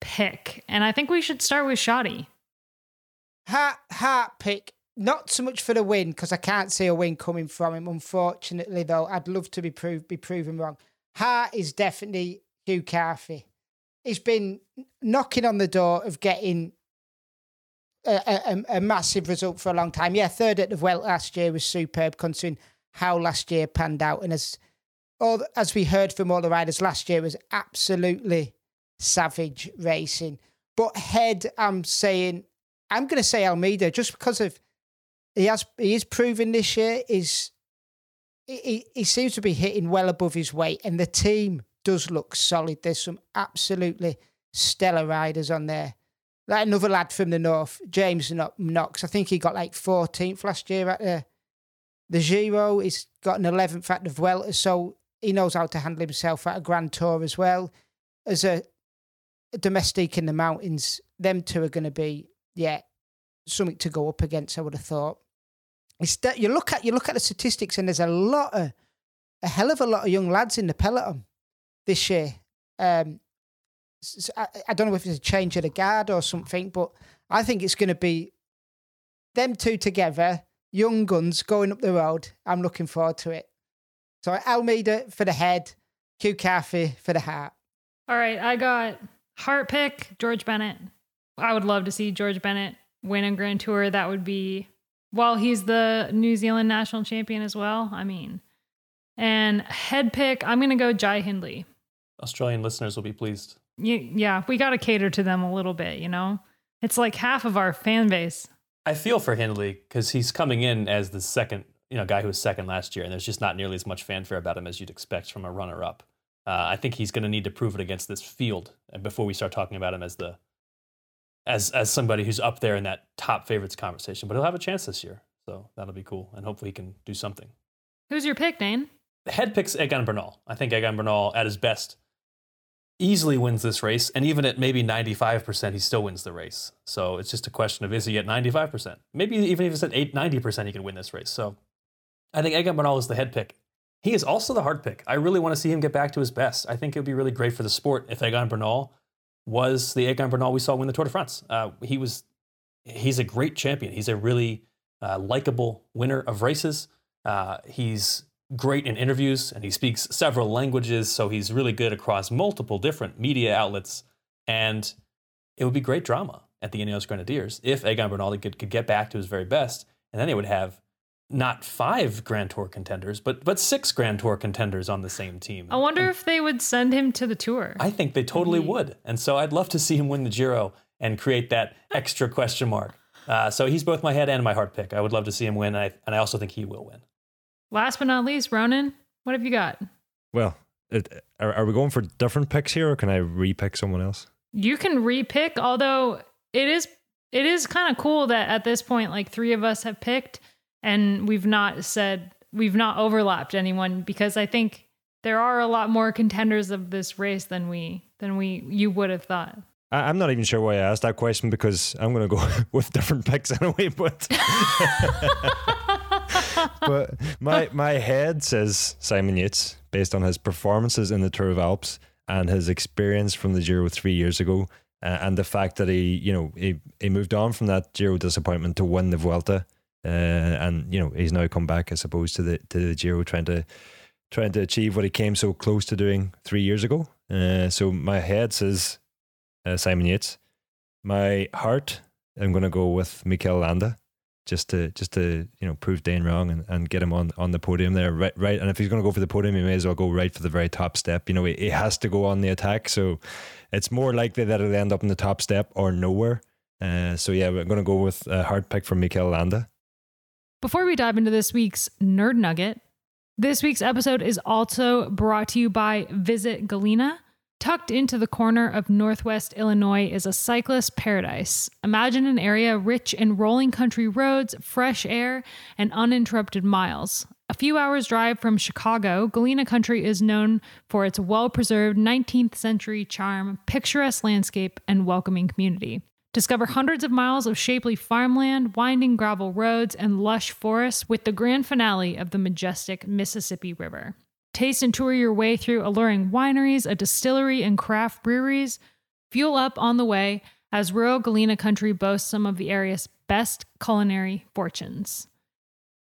pick, and I think we should start with Shoddy. Heart, heart pick. Not so much for the win because I can't see a win coming from him. Unfortunately, though, I'd love to be proved be proven wrong. Heart is definitely Hugh Carthy. He's been knocking on the door of getting a, a, a, massive result for a long time. Yeah, third at the Vuelta last year was superb, considering how last year panned out. And as all as we heard from all the riders last year was absolutely savage racing. But head, I'm saying, I'm going to say Almeida just because of he has he is proven this year is he, he seems to be hitting well above his weight, and the team does look solid. There's some absolutely stellar riders on there. Like another lad from the north, James Knox. I think he got like 14th last year at the the Giro. He's got an 11th at the Vuelta, so he knows how to handle himself at a Grand Tour as well. As a, a domestic in the mountains, them two are going to be yeah something to go up against. I would have thought. That, you look at you look at the statistics, and there's a lot of a hell of a lot of young lads in the peloton this year. Um, I, I don't know if it's a change of the guard or something, but I think it's going to be them two together, young guns going up the road. I'm looking forward to it. So Almeida for the head, Hugh Carthy for the heart. All right, I got heart pick George Bennett. I would love to see George Bennett win a Grand Tour. That would be while he's the New Zealand national champion as well. I mean, and head pick, I'm going to go Jai Hindley. Australian listeners will be pleased. Yeah, we got to cater to them a little bit, you know? It's like half of our fan base. I feel for Hindley because he's coming in as the second, you know, guy who was second last year, and there's just not nearly as much fanfare about him as you'd expect from a runner-up. Uh, I think he's going to need to prove it against this field before we start talking about him as the as as somebody who's up there in that top favorites conversation. But he'll have a chance this year, so that'll be cool, and hopefully he can do something. Who's your pick, Dane? The head picks Egan Bernal. I think Egan Bernal at his best easily wins this race. And even at maybe 95%, he still wins the race. So it's just a question of is he at 95%? Maybe even if it's at 8, 90%, he can win this race. So I think Egan Bernal is the head pick. He is also the hard pick. I really want to see him get back to his best. I think it would be really great for the sport if Egan Bernal was the Egan Bernal we saw win the Tour de France. Uh, he was, he's a great champion. He's a really uh, likable winner of races. Uh, he's great in interviews and he speaks several languages, so he's really good across multiple different media outlets. And it would be great drama at the Ineos Grenadiers if Egan Bernal could, could get back to his very best, and then they would have not five Grand Tour contenders, but but six Grand Tour contenders on the same team. I wonder and if they would send him to the tour. I think they totally mm-hmm. would, and so I'd love to see him win the Giro and create that *laughs* extra question mark. Uh, so he's both my head and my heart pick. I would love to see him win, and I, and I also think he will win. Last but not least, Ronan, what have you got? Well, it, are, are we going for different picks here, or can I repick someone else? You can repick, although it is it is kind of cool that at this point, like three of us have picked, and we've not said we've not overlapped anyone because I think there are a lot more contenders of this race than we than we you would have thought. I, am not even sure why I asked that question because I'm going to go *laughs* with different picks anyway. But *laughs* but my my head says Simon Yates based on his performances in the Tour of Alps and his experience from the Giro three years ago, uh, and the fact that he you know he he moved on from that Giro disappointment to win the Vuelta, uh, and you know he's now come back, I suppose, to the to the Giro trying to trying to achieve what he came so close to doing three years ago. Uh, so my head says uh, Simon Yates. My heart, I'm going to go with Mikel Landa, just to just to you know prove Dane wrong and, and get him on on the podium there. Right, right. And if he's going to go for the podium, he may as well go right for the very top step. You know, he, he has to go on the attack, so it's more likely that it'll end up in the top step or nowhere. Uh, so yeah, we're going to go with a hard pick from Mikel Landa. Before we dive into this week's Nerd Nugget, this week's episode is also brought to you by Visit Galena. Tucked into the corner of Northwest Illinois is a cyclist paradise. Imagine an area rich in rolling country roads, fresh air, and uninterrupted miles. A few hours' drive from Chicago, Galena Country is known for its well preserved 19th century charm, picturesque landscape, and welcoming community. Discover hundreds of miles of shapely farmland, winding gravel roads, and lush forests with the grand finale of the majestic Mississippi River. Taste and tour your way through alluring wineries, a distillery, and craft breweries. Fuel up on the way as rural Galena country boasts some of the area's best culinary fortunes.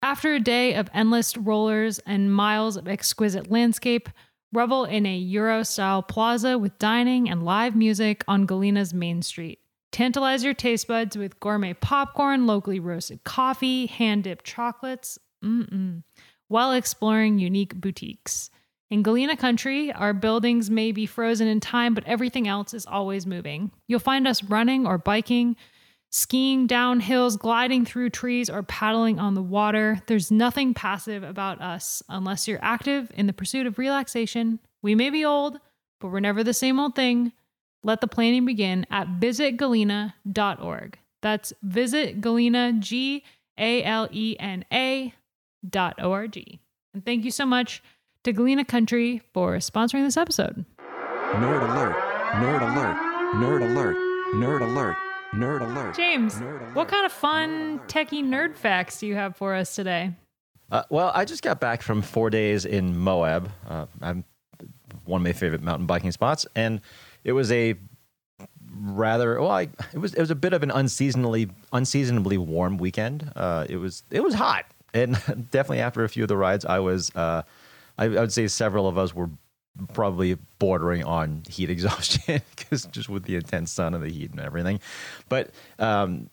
After a day of endless rollers and miles of exquisite landscape, revel in a Euro style plaza with dining and live music on Galena's main street. Tantalize your taste buds with gourmet popcorn, locally roasted coffee, hand dipped chocolates. Mm-mm while exploring unique boutiques. In Galena country, our buildings may be frozen in time, but everything else is always moving. You'll find us running or biking, skiing down hills, gliding through trees, or paddling on the water. There's nothing passive about us unless you're active in the pursuit of relaxation. We may be old, but we're never the same old thing. Let the planning begin at visitgalena.org. That's visit Galena, G A L E N A org. And thank you so much to Galena Country for sponsoring this episode. Nerd alert, nerd alert, nerd alert, nerd alert, nerd alert. James, Nerd alert. what kind of fun techie nerd facts do you have for us today? Uh, well, I just got back from four days in Moab. Uh, I'm one of my favorite mountain biking spots, and it was a rather well. I, it was it was a bit of an unseasonably unseasonably warm weekend. Uh, it was it was hot, and *laughs* definitely after a few of the rides, I was uh, I, I would say several of us were probably bordering on heat *laughs* exhaustion because just with the intense sun and the heat and everything. But um,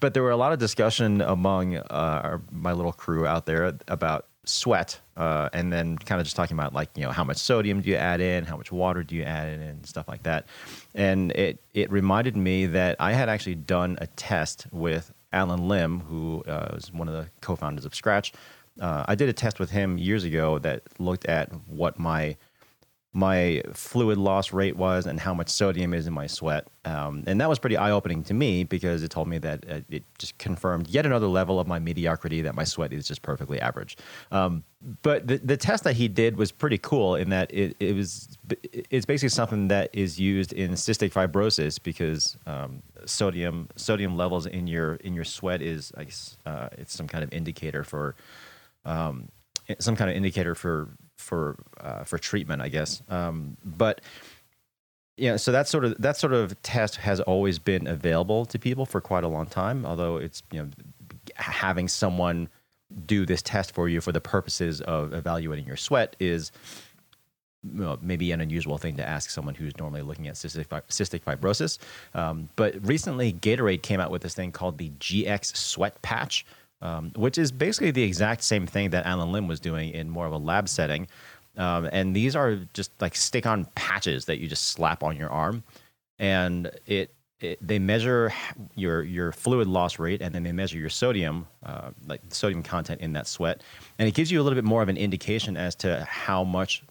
but there were a lot of discussion among uh, our, my little crew out there about sweat uh, and then kind of just talking about like you know how much sodium do you add in? How much water do you add in? And stuff like that. And it it reminded me that i had actually done a test with Allen Lim who uh, was one of the co-founders of Skratch uh, i did a test with him years ago that looked at what my my fluid loss rate was and how much sodium is in my sweat. Um, and that was pretty eye opening to me because it told me that uh, it just confirmed yet another level of my mediocrity that my sweat is just perfectly average. Um, but the, the test that he did was pretty cool in that it, it was it's basically something that is used in cystic fibrosis because um, sodium sodium levels in your in your sweat is I guess uh, it's some kind of indicator for um, some kind of indicator for for uh, for treatment, I guess. Um, but yeah, so that sort of that sort of test has always been available to people for quite a long time. Although it's you know having someone do this test for you for the purposes of evaluating your sweat is maybe an unusual thing to ask someone who's normally looking at cystic, cystic fibrosis. Um, but recently, Gatorade came out with this thing called the GX Sweat Patch, um, which is basically the exact same thing that Allen Lim was doing in more of a lab setting. Um, and these are just like stick on patches that you just slap on your arm. And it, it they measure your, your fluid loss rate and then they measure your sodium, uh, like sodium content in that sweat. And it gives you a little bit more of an indication as to how much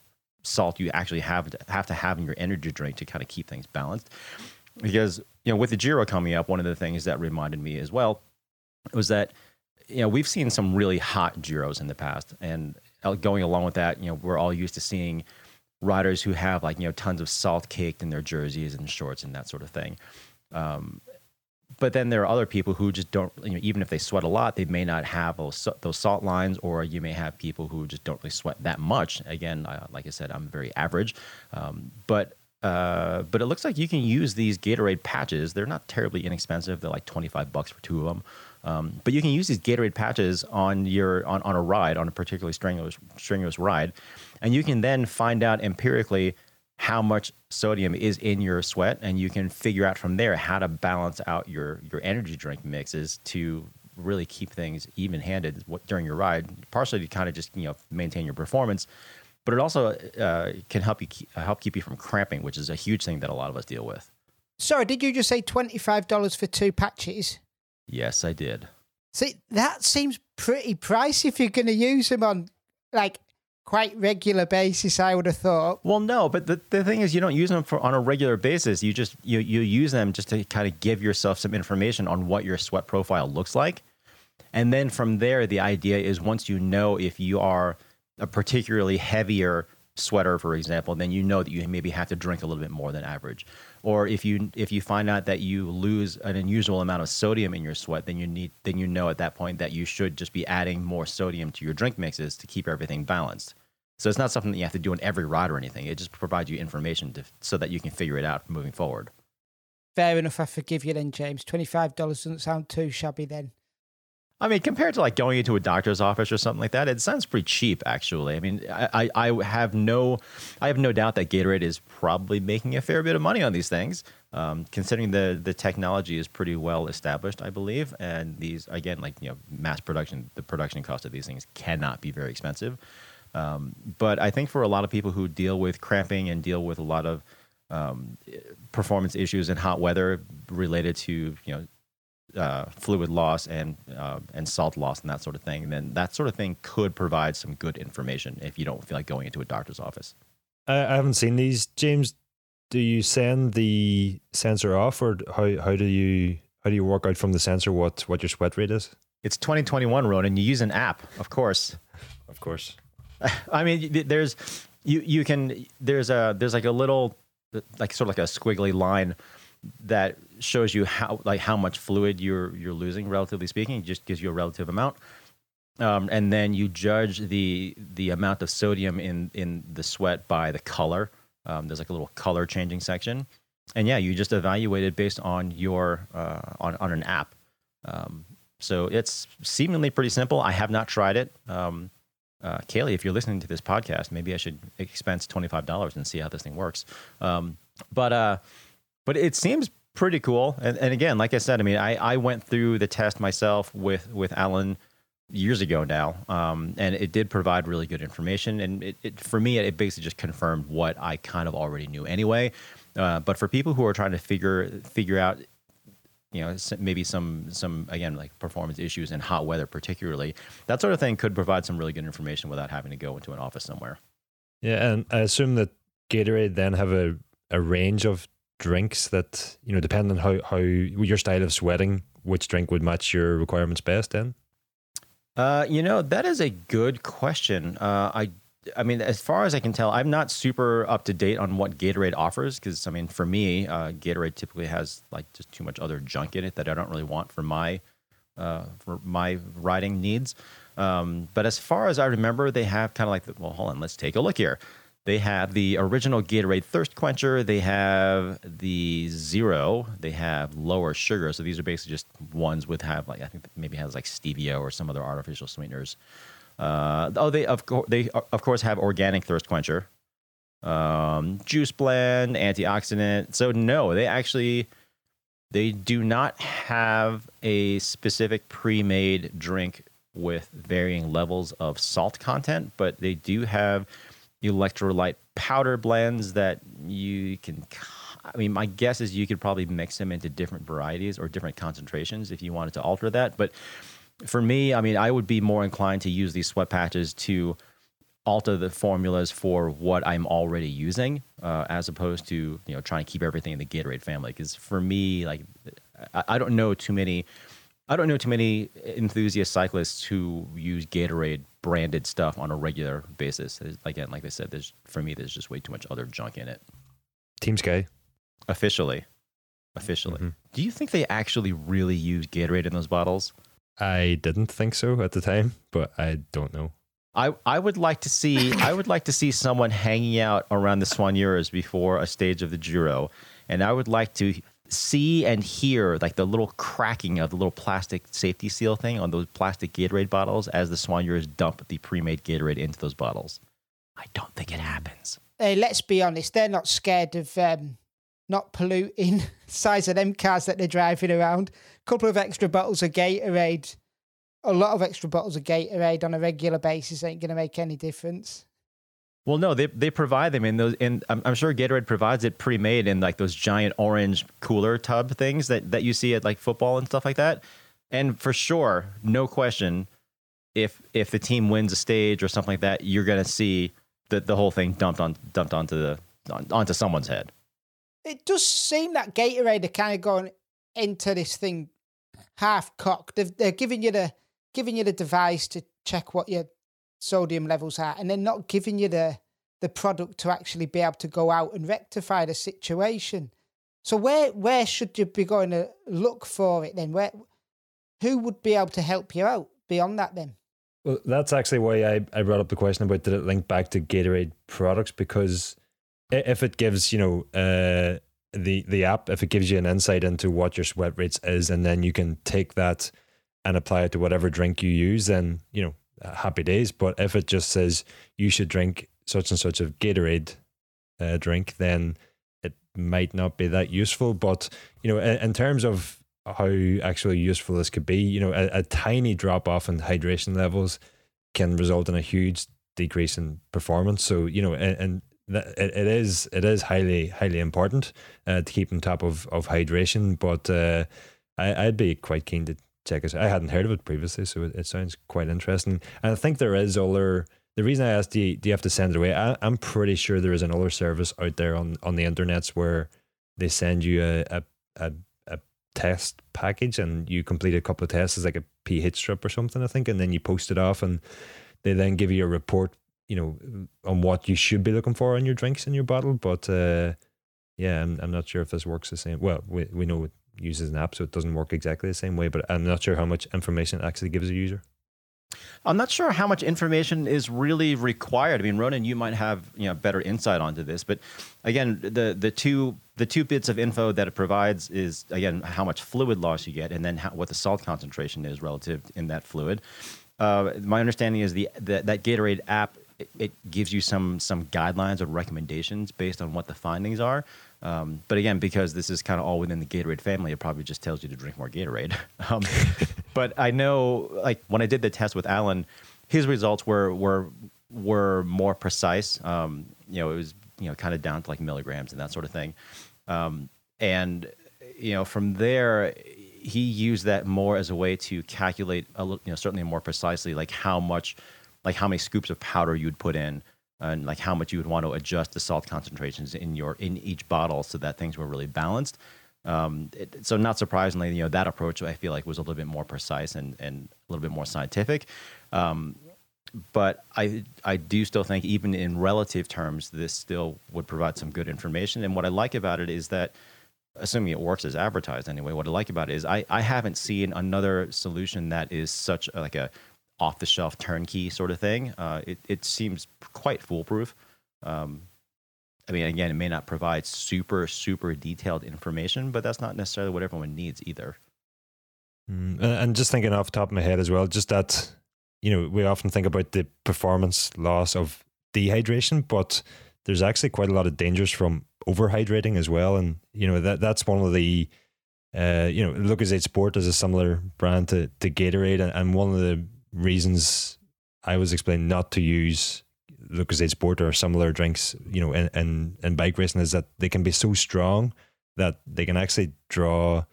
salt you actually have to have to have in your energy drink to kind of keep things balanced. Because you know, with the Giro coming up, one of the things that reminded me as well was that you know we've seen some really hot Giros in the past, and uh, going along with that, you know, we're all used to seeing riders who have like you know tons of salt caked in their jerseys and shorts and that sort of thing. Um, but then there are other people who just don't, you know, even if they sweat a lot, they may not have those, salt lines, or you may have people who just don't really sweat that much. Again, like I said, I'm very average, um, but uh, but it looks like you can use these Gatorade patches. They're not terribly inexpensive. They're like 25 bucks for two of them. Um, but you can use these Gatorade patches on your on, on a ride, on a particularly strenuous strenuous ride, and you can then find out empirically how much sodium is in your sweat, and you can figure out from there how to balance out your your energy drink mixes to really keep things even-handed during your ride. Partially to kind of just you know maintain your performance, but it also uh, can help you keep, help keep you from cramping, which is a huge thing that a lot of us deal with. Sorry, did you just say $25 for two patches? Yes, I did. See, that seems pretty pricey if you're going to use them on like quite regular basis, I would have thought. Well, no, but the, the thing is, you don't use them for on a regular basis. You just you you use them just to kind of give yourself some information on what your sweat profile looks like, and then from there, the idea is once you know if you are a particularly heavier sweater, for example, then you know that you maybe have to drink a little bit more than average. Or if you if you find out that you lose an unusual amount of sodium in your sweat, then you need then you know at that point that you should just be adding more sodium to your drink mixes to keep everything balanced. So it's not something that you have to do on every ride or anything. It just provides you information to, so that you can figure it out moving forward. Fair enough, I forgive you then, James. $25 doesn't sound too shabby then. I mean, compared to like going into a doctor's office or something like that, it sounds pretty cheap, actually. I mean, I, I, I have no, I have no doubt that Gatorade is probably making a fair bit of money on these things, um, considering the the technology is pretty well established, I believe. And these, again, like you know, mass production, the production cost of these things cannot be very expensive. Um, but I think for a lot of people who deal with cramping and deal with a lot of um, performance issues in hot weather related to you know uh, fluid loss and uh, and salt loss and that sort of thing, then that sort of thing could provide some good information if you don't feel like going into a doctor's office. I, I haven't seen these, James. Do you send the sensor off, or how how do you how do you work out from the sensor what what your sweat rate is? It's 2021, Ronan. You use an app, of course. Of course. *laughs* I mean, there's you you can there's a there's like a little like sort of like a squiggly line that shows you how like how much fluid you're you're losing relatively speaking. It just gives you a relative amount. Um, and then you judge the the amount of sodium in in the sweat by the color. Um, there's like a little color changing section, and yeah, you just evaluate it based on your uh, on on an app. Um, so it's seemingly pretty simple. I have not tried it. Um, uh, Caley, if you're listening to this podcast, maybe I should expense twenty five dollars and see how this thing works. Um, but uh, but it seems pretty cool. And, and again, like I said, I mean, I, I went through the test myself with with Allen years ago now, um, and it did provide really good information. And it, it for me, it basically just confirmed what I kind of already knew anyway. Uh, but for people who are trying to figure figure out you know maybe some some again like performance issues in hot weather particularly that sort of thing could provide some really good information without having to go into an office somewhere Yeah, and I assume that Gatorade then have a, a range of drinks that you know, depending on how how your style of sweating, which drink would match your requirements best. Then uh, you know that is a good question uh, i I mean, as far as I can tell, I'm not super up to date on what Gatorade offers because, I mean, for me, uh, Gatorade typically has like just too much other junk in it that I don't really want for my uh, for my riding needs. Um, but as far as I remember, they have kind of like, the, well, hold on, let's take a look here. They have the original Gatorade Thirst Quencher. They have the Zero. They have lower sugar. So these are basically just ones with have like I think maybe has like stevia or some other artificial sweeteners. Uh, oh, they of course they uh, of course have organic Thirst Quencher, um, juice blend, antioxidant. So no, they actually they do not have a specific pre-made drink with varying levels of salt content, but they do have electrolyte powder blends that you can. I mean, my guess is you could probably mix them into different varieties or different concentrations if you wanted to alter that. But for me, I mean, I would be more inclined to use these sweat patches to alter the formulas for what I'm already using, uh, as opposed to you know trying to keep everything in the Gatorade family. Because for me, like, I, I don't know too many. I don't know too many enthusiast cyclists who use Gatorade branded stuff on a regular basis. There's- Again, like I said, there's for me, there's just way too much other junk in it. Team Sky. Officially, officially, Mhm. do you think they actually really use Gatorade in those bottles? I didn't think so at the time, but I don't know. I, I would like to see I would like to see someone hanging out around the Soigneurs before a stage of the Giro, and I would like to see and hear like the little cracking of the little plastic safety seal thing on those plastic Gatorade bottles as the Soigneurs dump the pre-made Gatorade into those bottles. I don't think it happens. uh, let's be honest, they're not scared of um, not polluting *laughs* size of them cars that they're driving around. A couple of extra bottles of Gatorade, a lot of extra bottles of Gatorade on a regular basis ain't going to make any difference. Well, no, they they provide them in those. In I'm, I'm sure Gatorade provides it pre-made in like those giant orange cooler tub things that that you see at like football and stuff like that. And for sure, no question, if if the team wins a stage or something like that, you're gonna see the the whole thing dumped on dumped onto the on, onto someone's head. It does seem that Gatorade are kind of going into this thing half cocked. They've, they're giving you the giving you the device to check what your sodium levels are, and they're not giving you the the product to actually be able to go out and rectify the situation. So where where should you be going to look for it then? Where who would be able to help you out beyond that then? Well, that's actually why I, I brought up the question about did it link back to Gatorade products because if it gives you know uh, the the app if it gives you an insight into what your sweat rates is and then you can take that and apply it to whatever drink you use then you know happy days but if it just says you should drink such and such of Gatorade uh, drink then it might not be that useful. But you know in, in terms of how actually useful this could be you know a, a tiny drop off in hydration levels can result in a huge decrease in performance. So you know and, and it, it is it is highly highly important uh, to keep on top of of hydration. But uh, I, I'd be quite keen to check. I hadn't heard of it previously so it, it sounds quite interesting. And I think there is other the reason I asked do you, do you have to send it away? I, I'm pretty sure there is another service out there on on the internets where they send you a a, a, a test package and you complete a couple of tests as like a pH strip or something I think and then you post it off and they then give you a report you know on what you should be looking for in your drinks in your bottle. But uh yeah I'm, I'm not sure if this works the same. Well we, we know it uses an app so it doesn't work exactly the same way but I'm not sure how much information it actually gives a user I'm not sure how much information is really required. I mean, Ronan, you might have you know better insight onto this, but again, the the two the two bits of info that it provides is again how much fluid loss you get, and then how, what the salt concentration is relative in that fluid. Uh, my understanding is the that, that Gatorade app it, it gives you some some guidelines or recommendations based on what the findings are. Um, but again, because this is kind of all within the Gatorade family, it probably just tells you to drink more Gatorade. *laughs* Um, *laughs* but I know, like when I did the test with Allen, his results were were were more precise. Um, you know, it was you know kind of down to like milligrams and that sort of thing. Um, and you know, from there, he used that more as a way to calculate a you know, certainly more precisely, like how much, like how many scoops of powder you'd put in, and like how much you would want to adjust the salt concentrations in your in each bottle so that things were really balanced. Um, it, so not surprisingly, you know that approach I feel like was a little bit more precise and and a little bit more scientific. Um, but I I do still think even in relative terms, this still would provide some good information. And what I like about it is that, assuming it works as advertised anyway, what I like about it is I I haven't seen another solution that is such a, like a off the shelf turnkey sort of thing. Uh, it it seems quite foolproof. Um, I mean, again, it may not provide super super detailed information, but that's not necessarily what everyone needs either. Mm, and- just thinking off the top of my head as well, just that you know we often think about the performance loss of dehydration, but there's actually quite a lot of dangers from overhydrating as well, and you know that that's one of the uh, you know Lucozade Sport is a similar brand to, to Gatorade, and, and one of the reasons I was explained not to use Lucozade Sport or similar drinks, you know, in, in, in bike racing is that they can be so strong that they can actually draw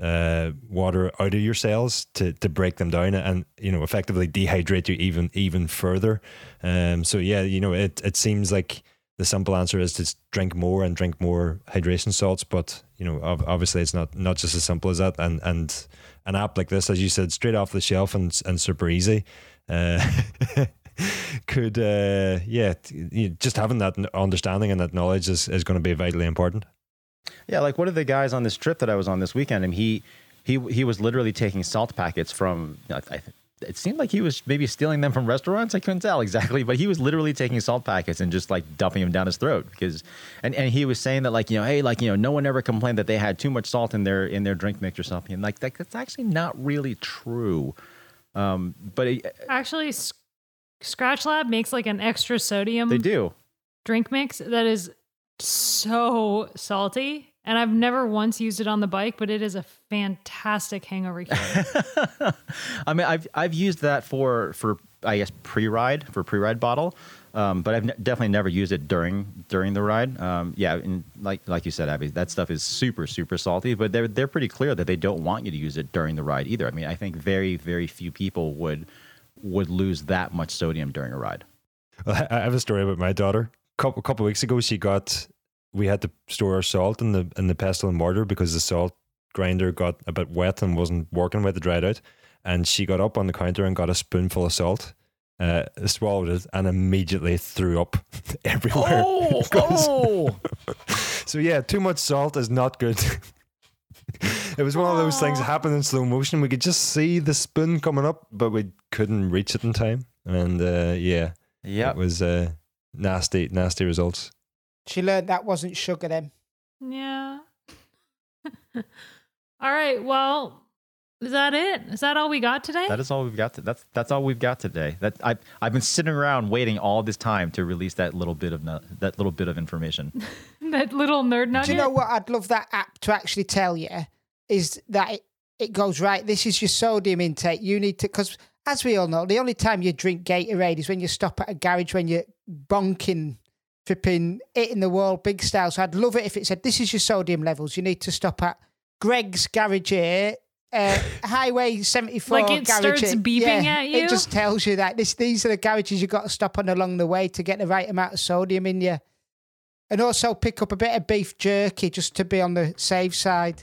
uh, water out of your cells to, to break them down and you know effectively dehydrate you even even further. Um, so yeah, you know it it seems like the simple answer is to drink more and drink more hydration salts, but you know ob- obviously it's not not just as simple as that. And and an app like this, as you said, straight off the shelf and and super easy. Uh, *laughs* could uh yeah just having that understanding and that knowledge is, is going to be vitally important Yeah, like one of the guys on this trip that I was on this weekend, and he he he was literally taking salt packets from. I, I, it seemed like he was maybe stealing them from restaurants. I couldn't tell exactly, but he was literally taking salt packets and just like dumping them down his throat because, and, and he was saying that like you know hey like you know no one ever complained that they had too much salt in their in their drink mix or something. And like that, that's actually not really true. Um, but it, Actually, S- Skratch Lab makes like an extra sodium they do. drink mix that is so salty. And I've never once used it on the bike, but it is a fantastic hangover *laughs* cure. I mean, I've I've used that for for I guess pre-ride for pre-ride bottle, um, but I've ne- definitely never used it during during the ride. Um, yeah, and like like you said, Abby, that stuff is super super salty. But they're they're pretty clear that they don't want you to use it during the ride either. I mean, I think very very few people would would lose that much sodium during a ride. I I have a story about my daughter. Couple couple weeks ago, she got we had to store our salt in the in the pestle and mortar because the salt grinder got a bit wet and wasn't working. with had dried out, and she got up on the counter and got a spoonful of salt. Uh, swallowed it and immediately threw up *laughs* everywhere. oh! *laughs* *laughs* So yeah, too much salt is not good. it was one of those things that happened in slow motion. We could just see the spoon coming up, but we couldn't reach it in time. And uh, yeah, yeah. it was uh, nasty, nasty results. She learned that wasn't sugar then. yeah. *laughs* all right. Well, is that it? Is that all we got today? That is all we've got. To, that's that's all we've got today. That I I've been sitting around waiting all this time to release that little bit of that little bit of information. *laughs* that little nerd nugget. Do you know what I'd love that app to actually tell you is that it, it goes right. This is your sodium intake. You need to because as we all know, the only time you drink Gatorade is when you stop at a garage when you're bonking, flipping, in the world, big style. So I'd love it if it said this is your sodium levels. You need to stop at Greg's garage here. Uh, *laughs* Highway 74 Like it garage starts here. beeping Yeah, at you? It just tells you that this these are the garages you've got to stop on along the way to get the right amount of sodium in you. And also pick up a bit of beef jerky just to be on the safe side.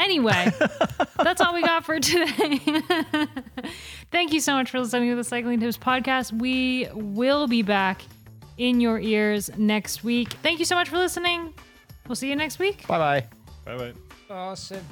Anyway, *laughs* that's all we got for today. *laughs* Thank you so much for listening to the Cycling Tips podcast. We will be back in your ears next week. Thank you so much for listening. We'll see you next week. bye bye. Bye bye. Awesome.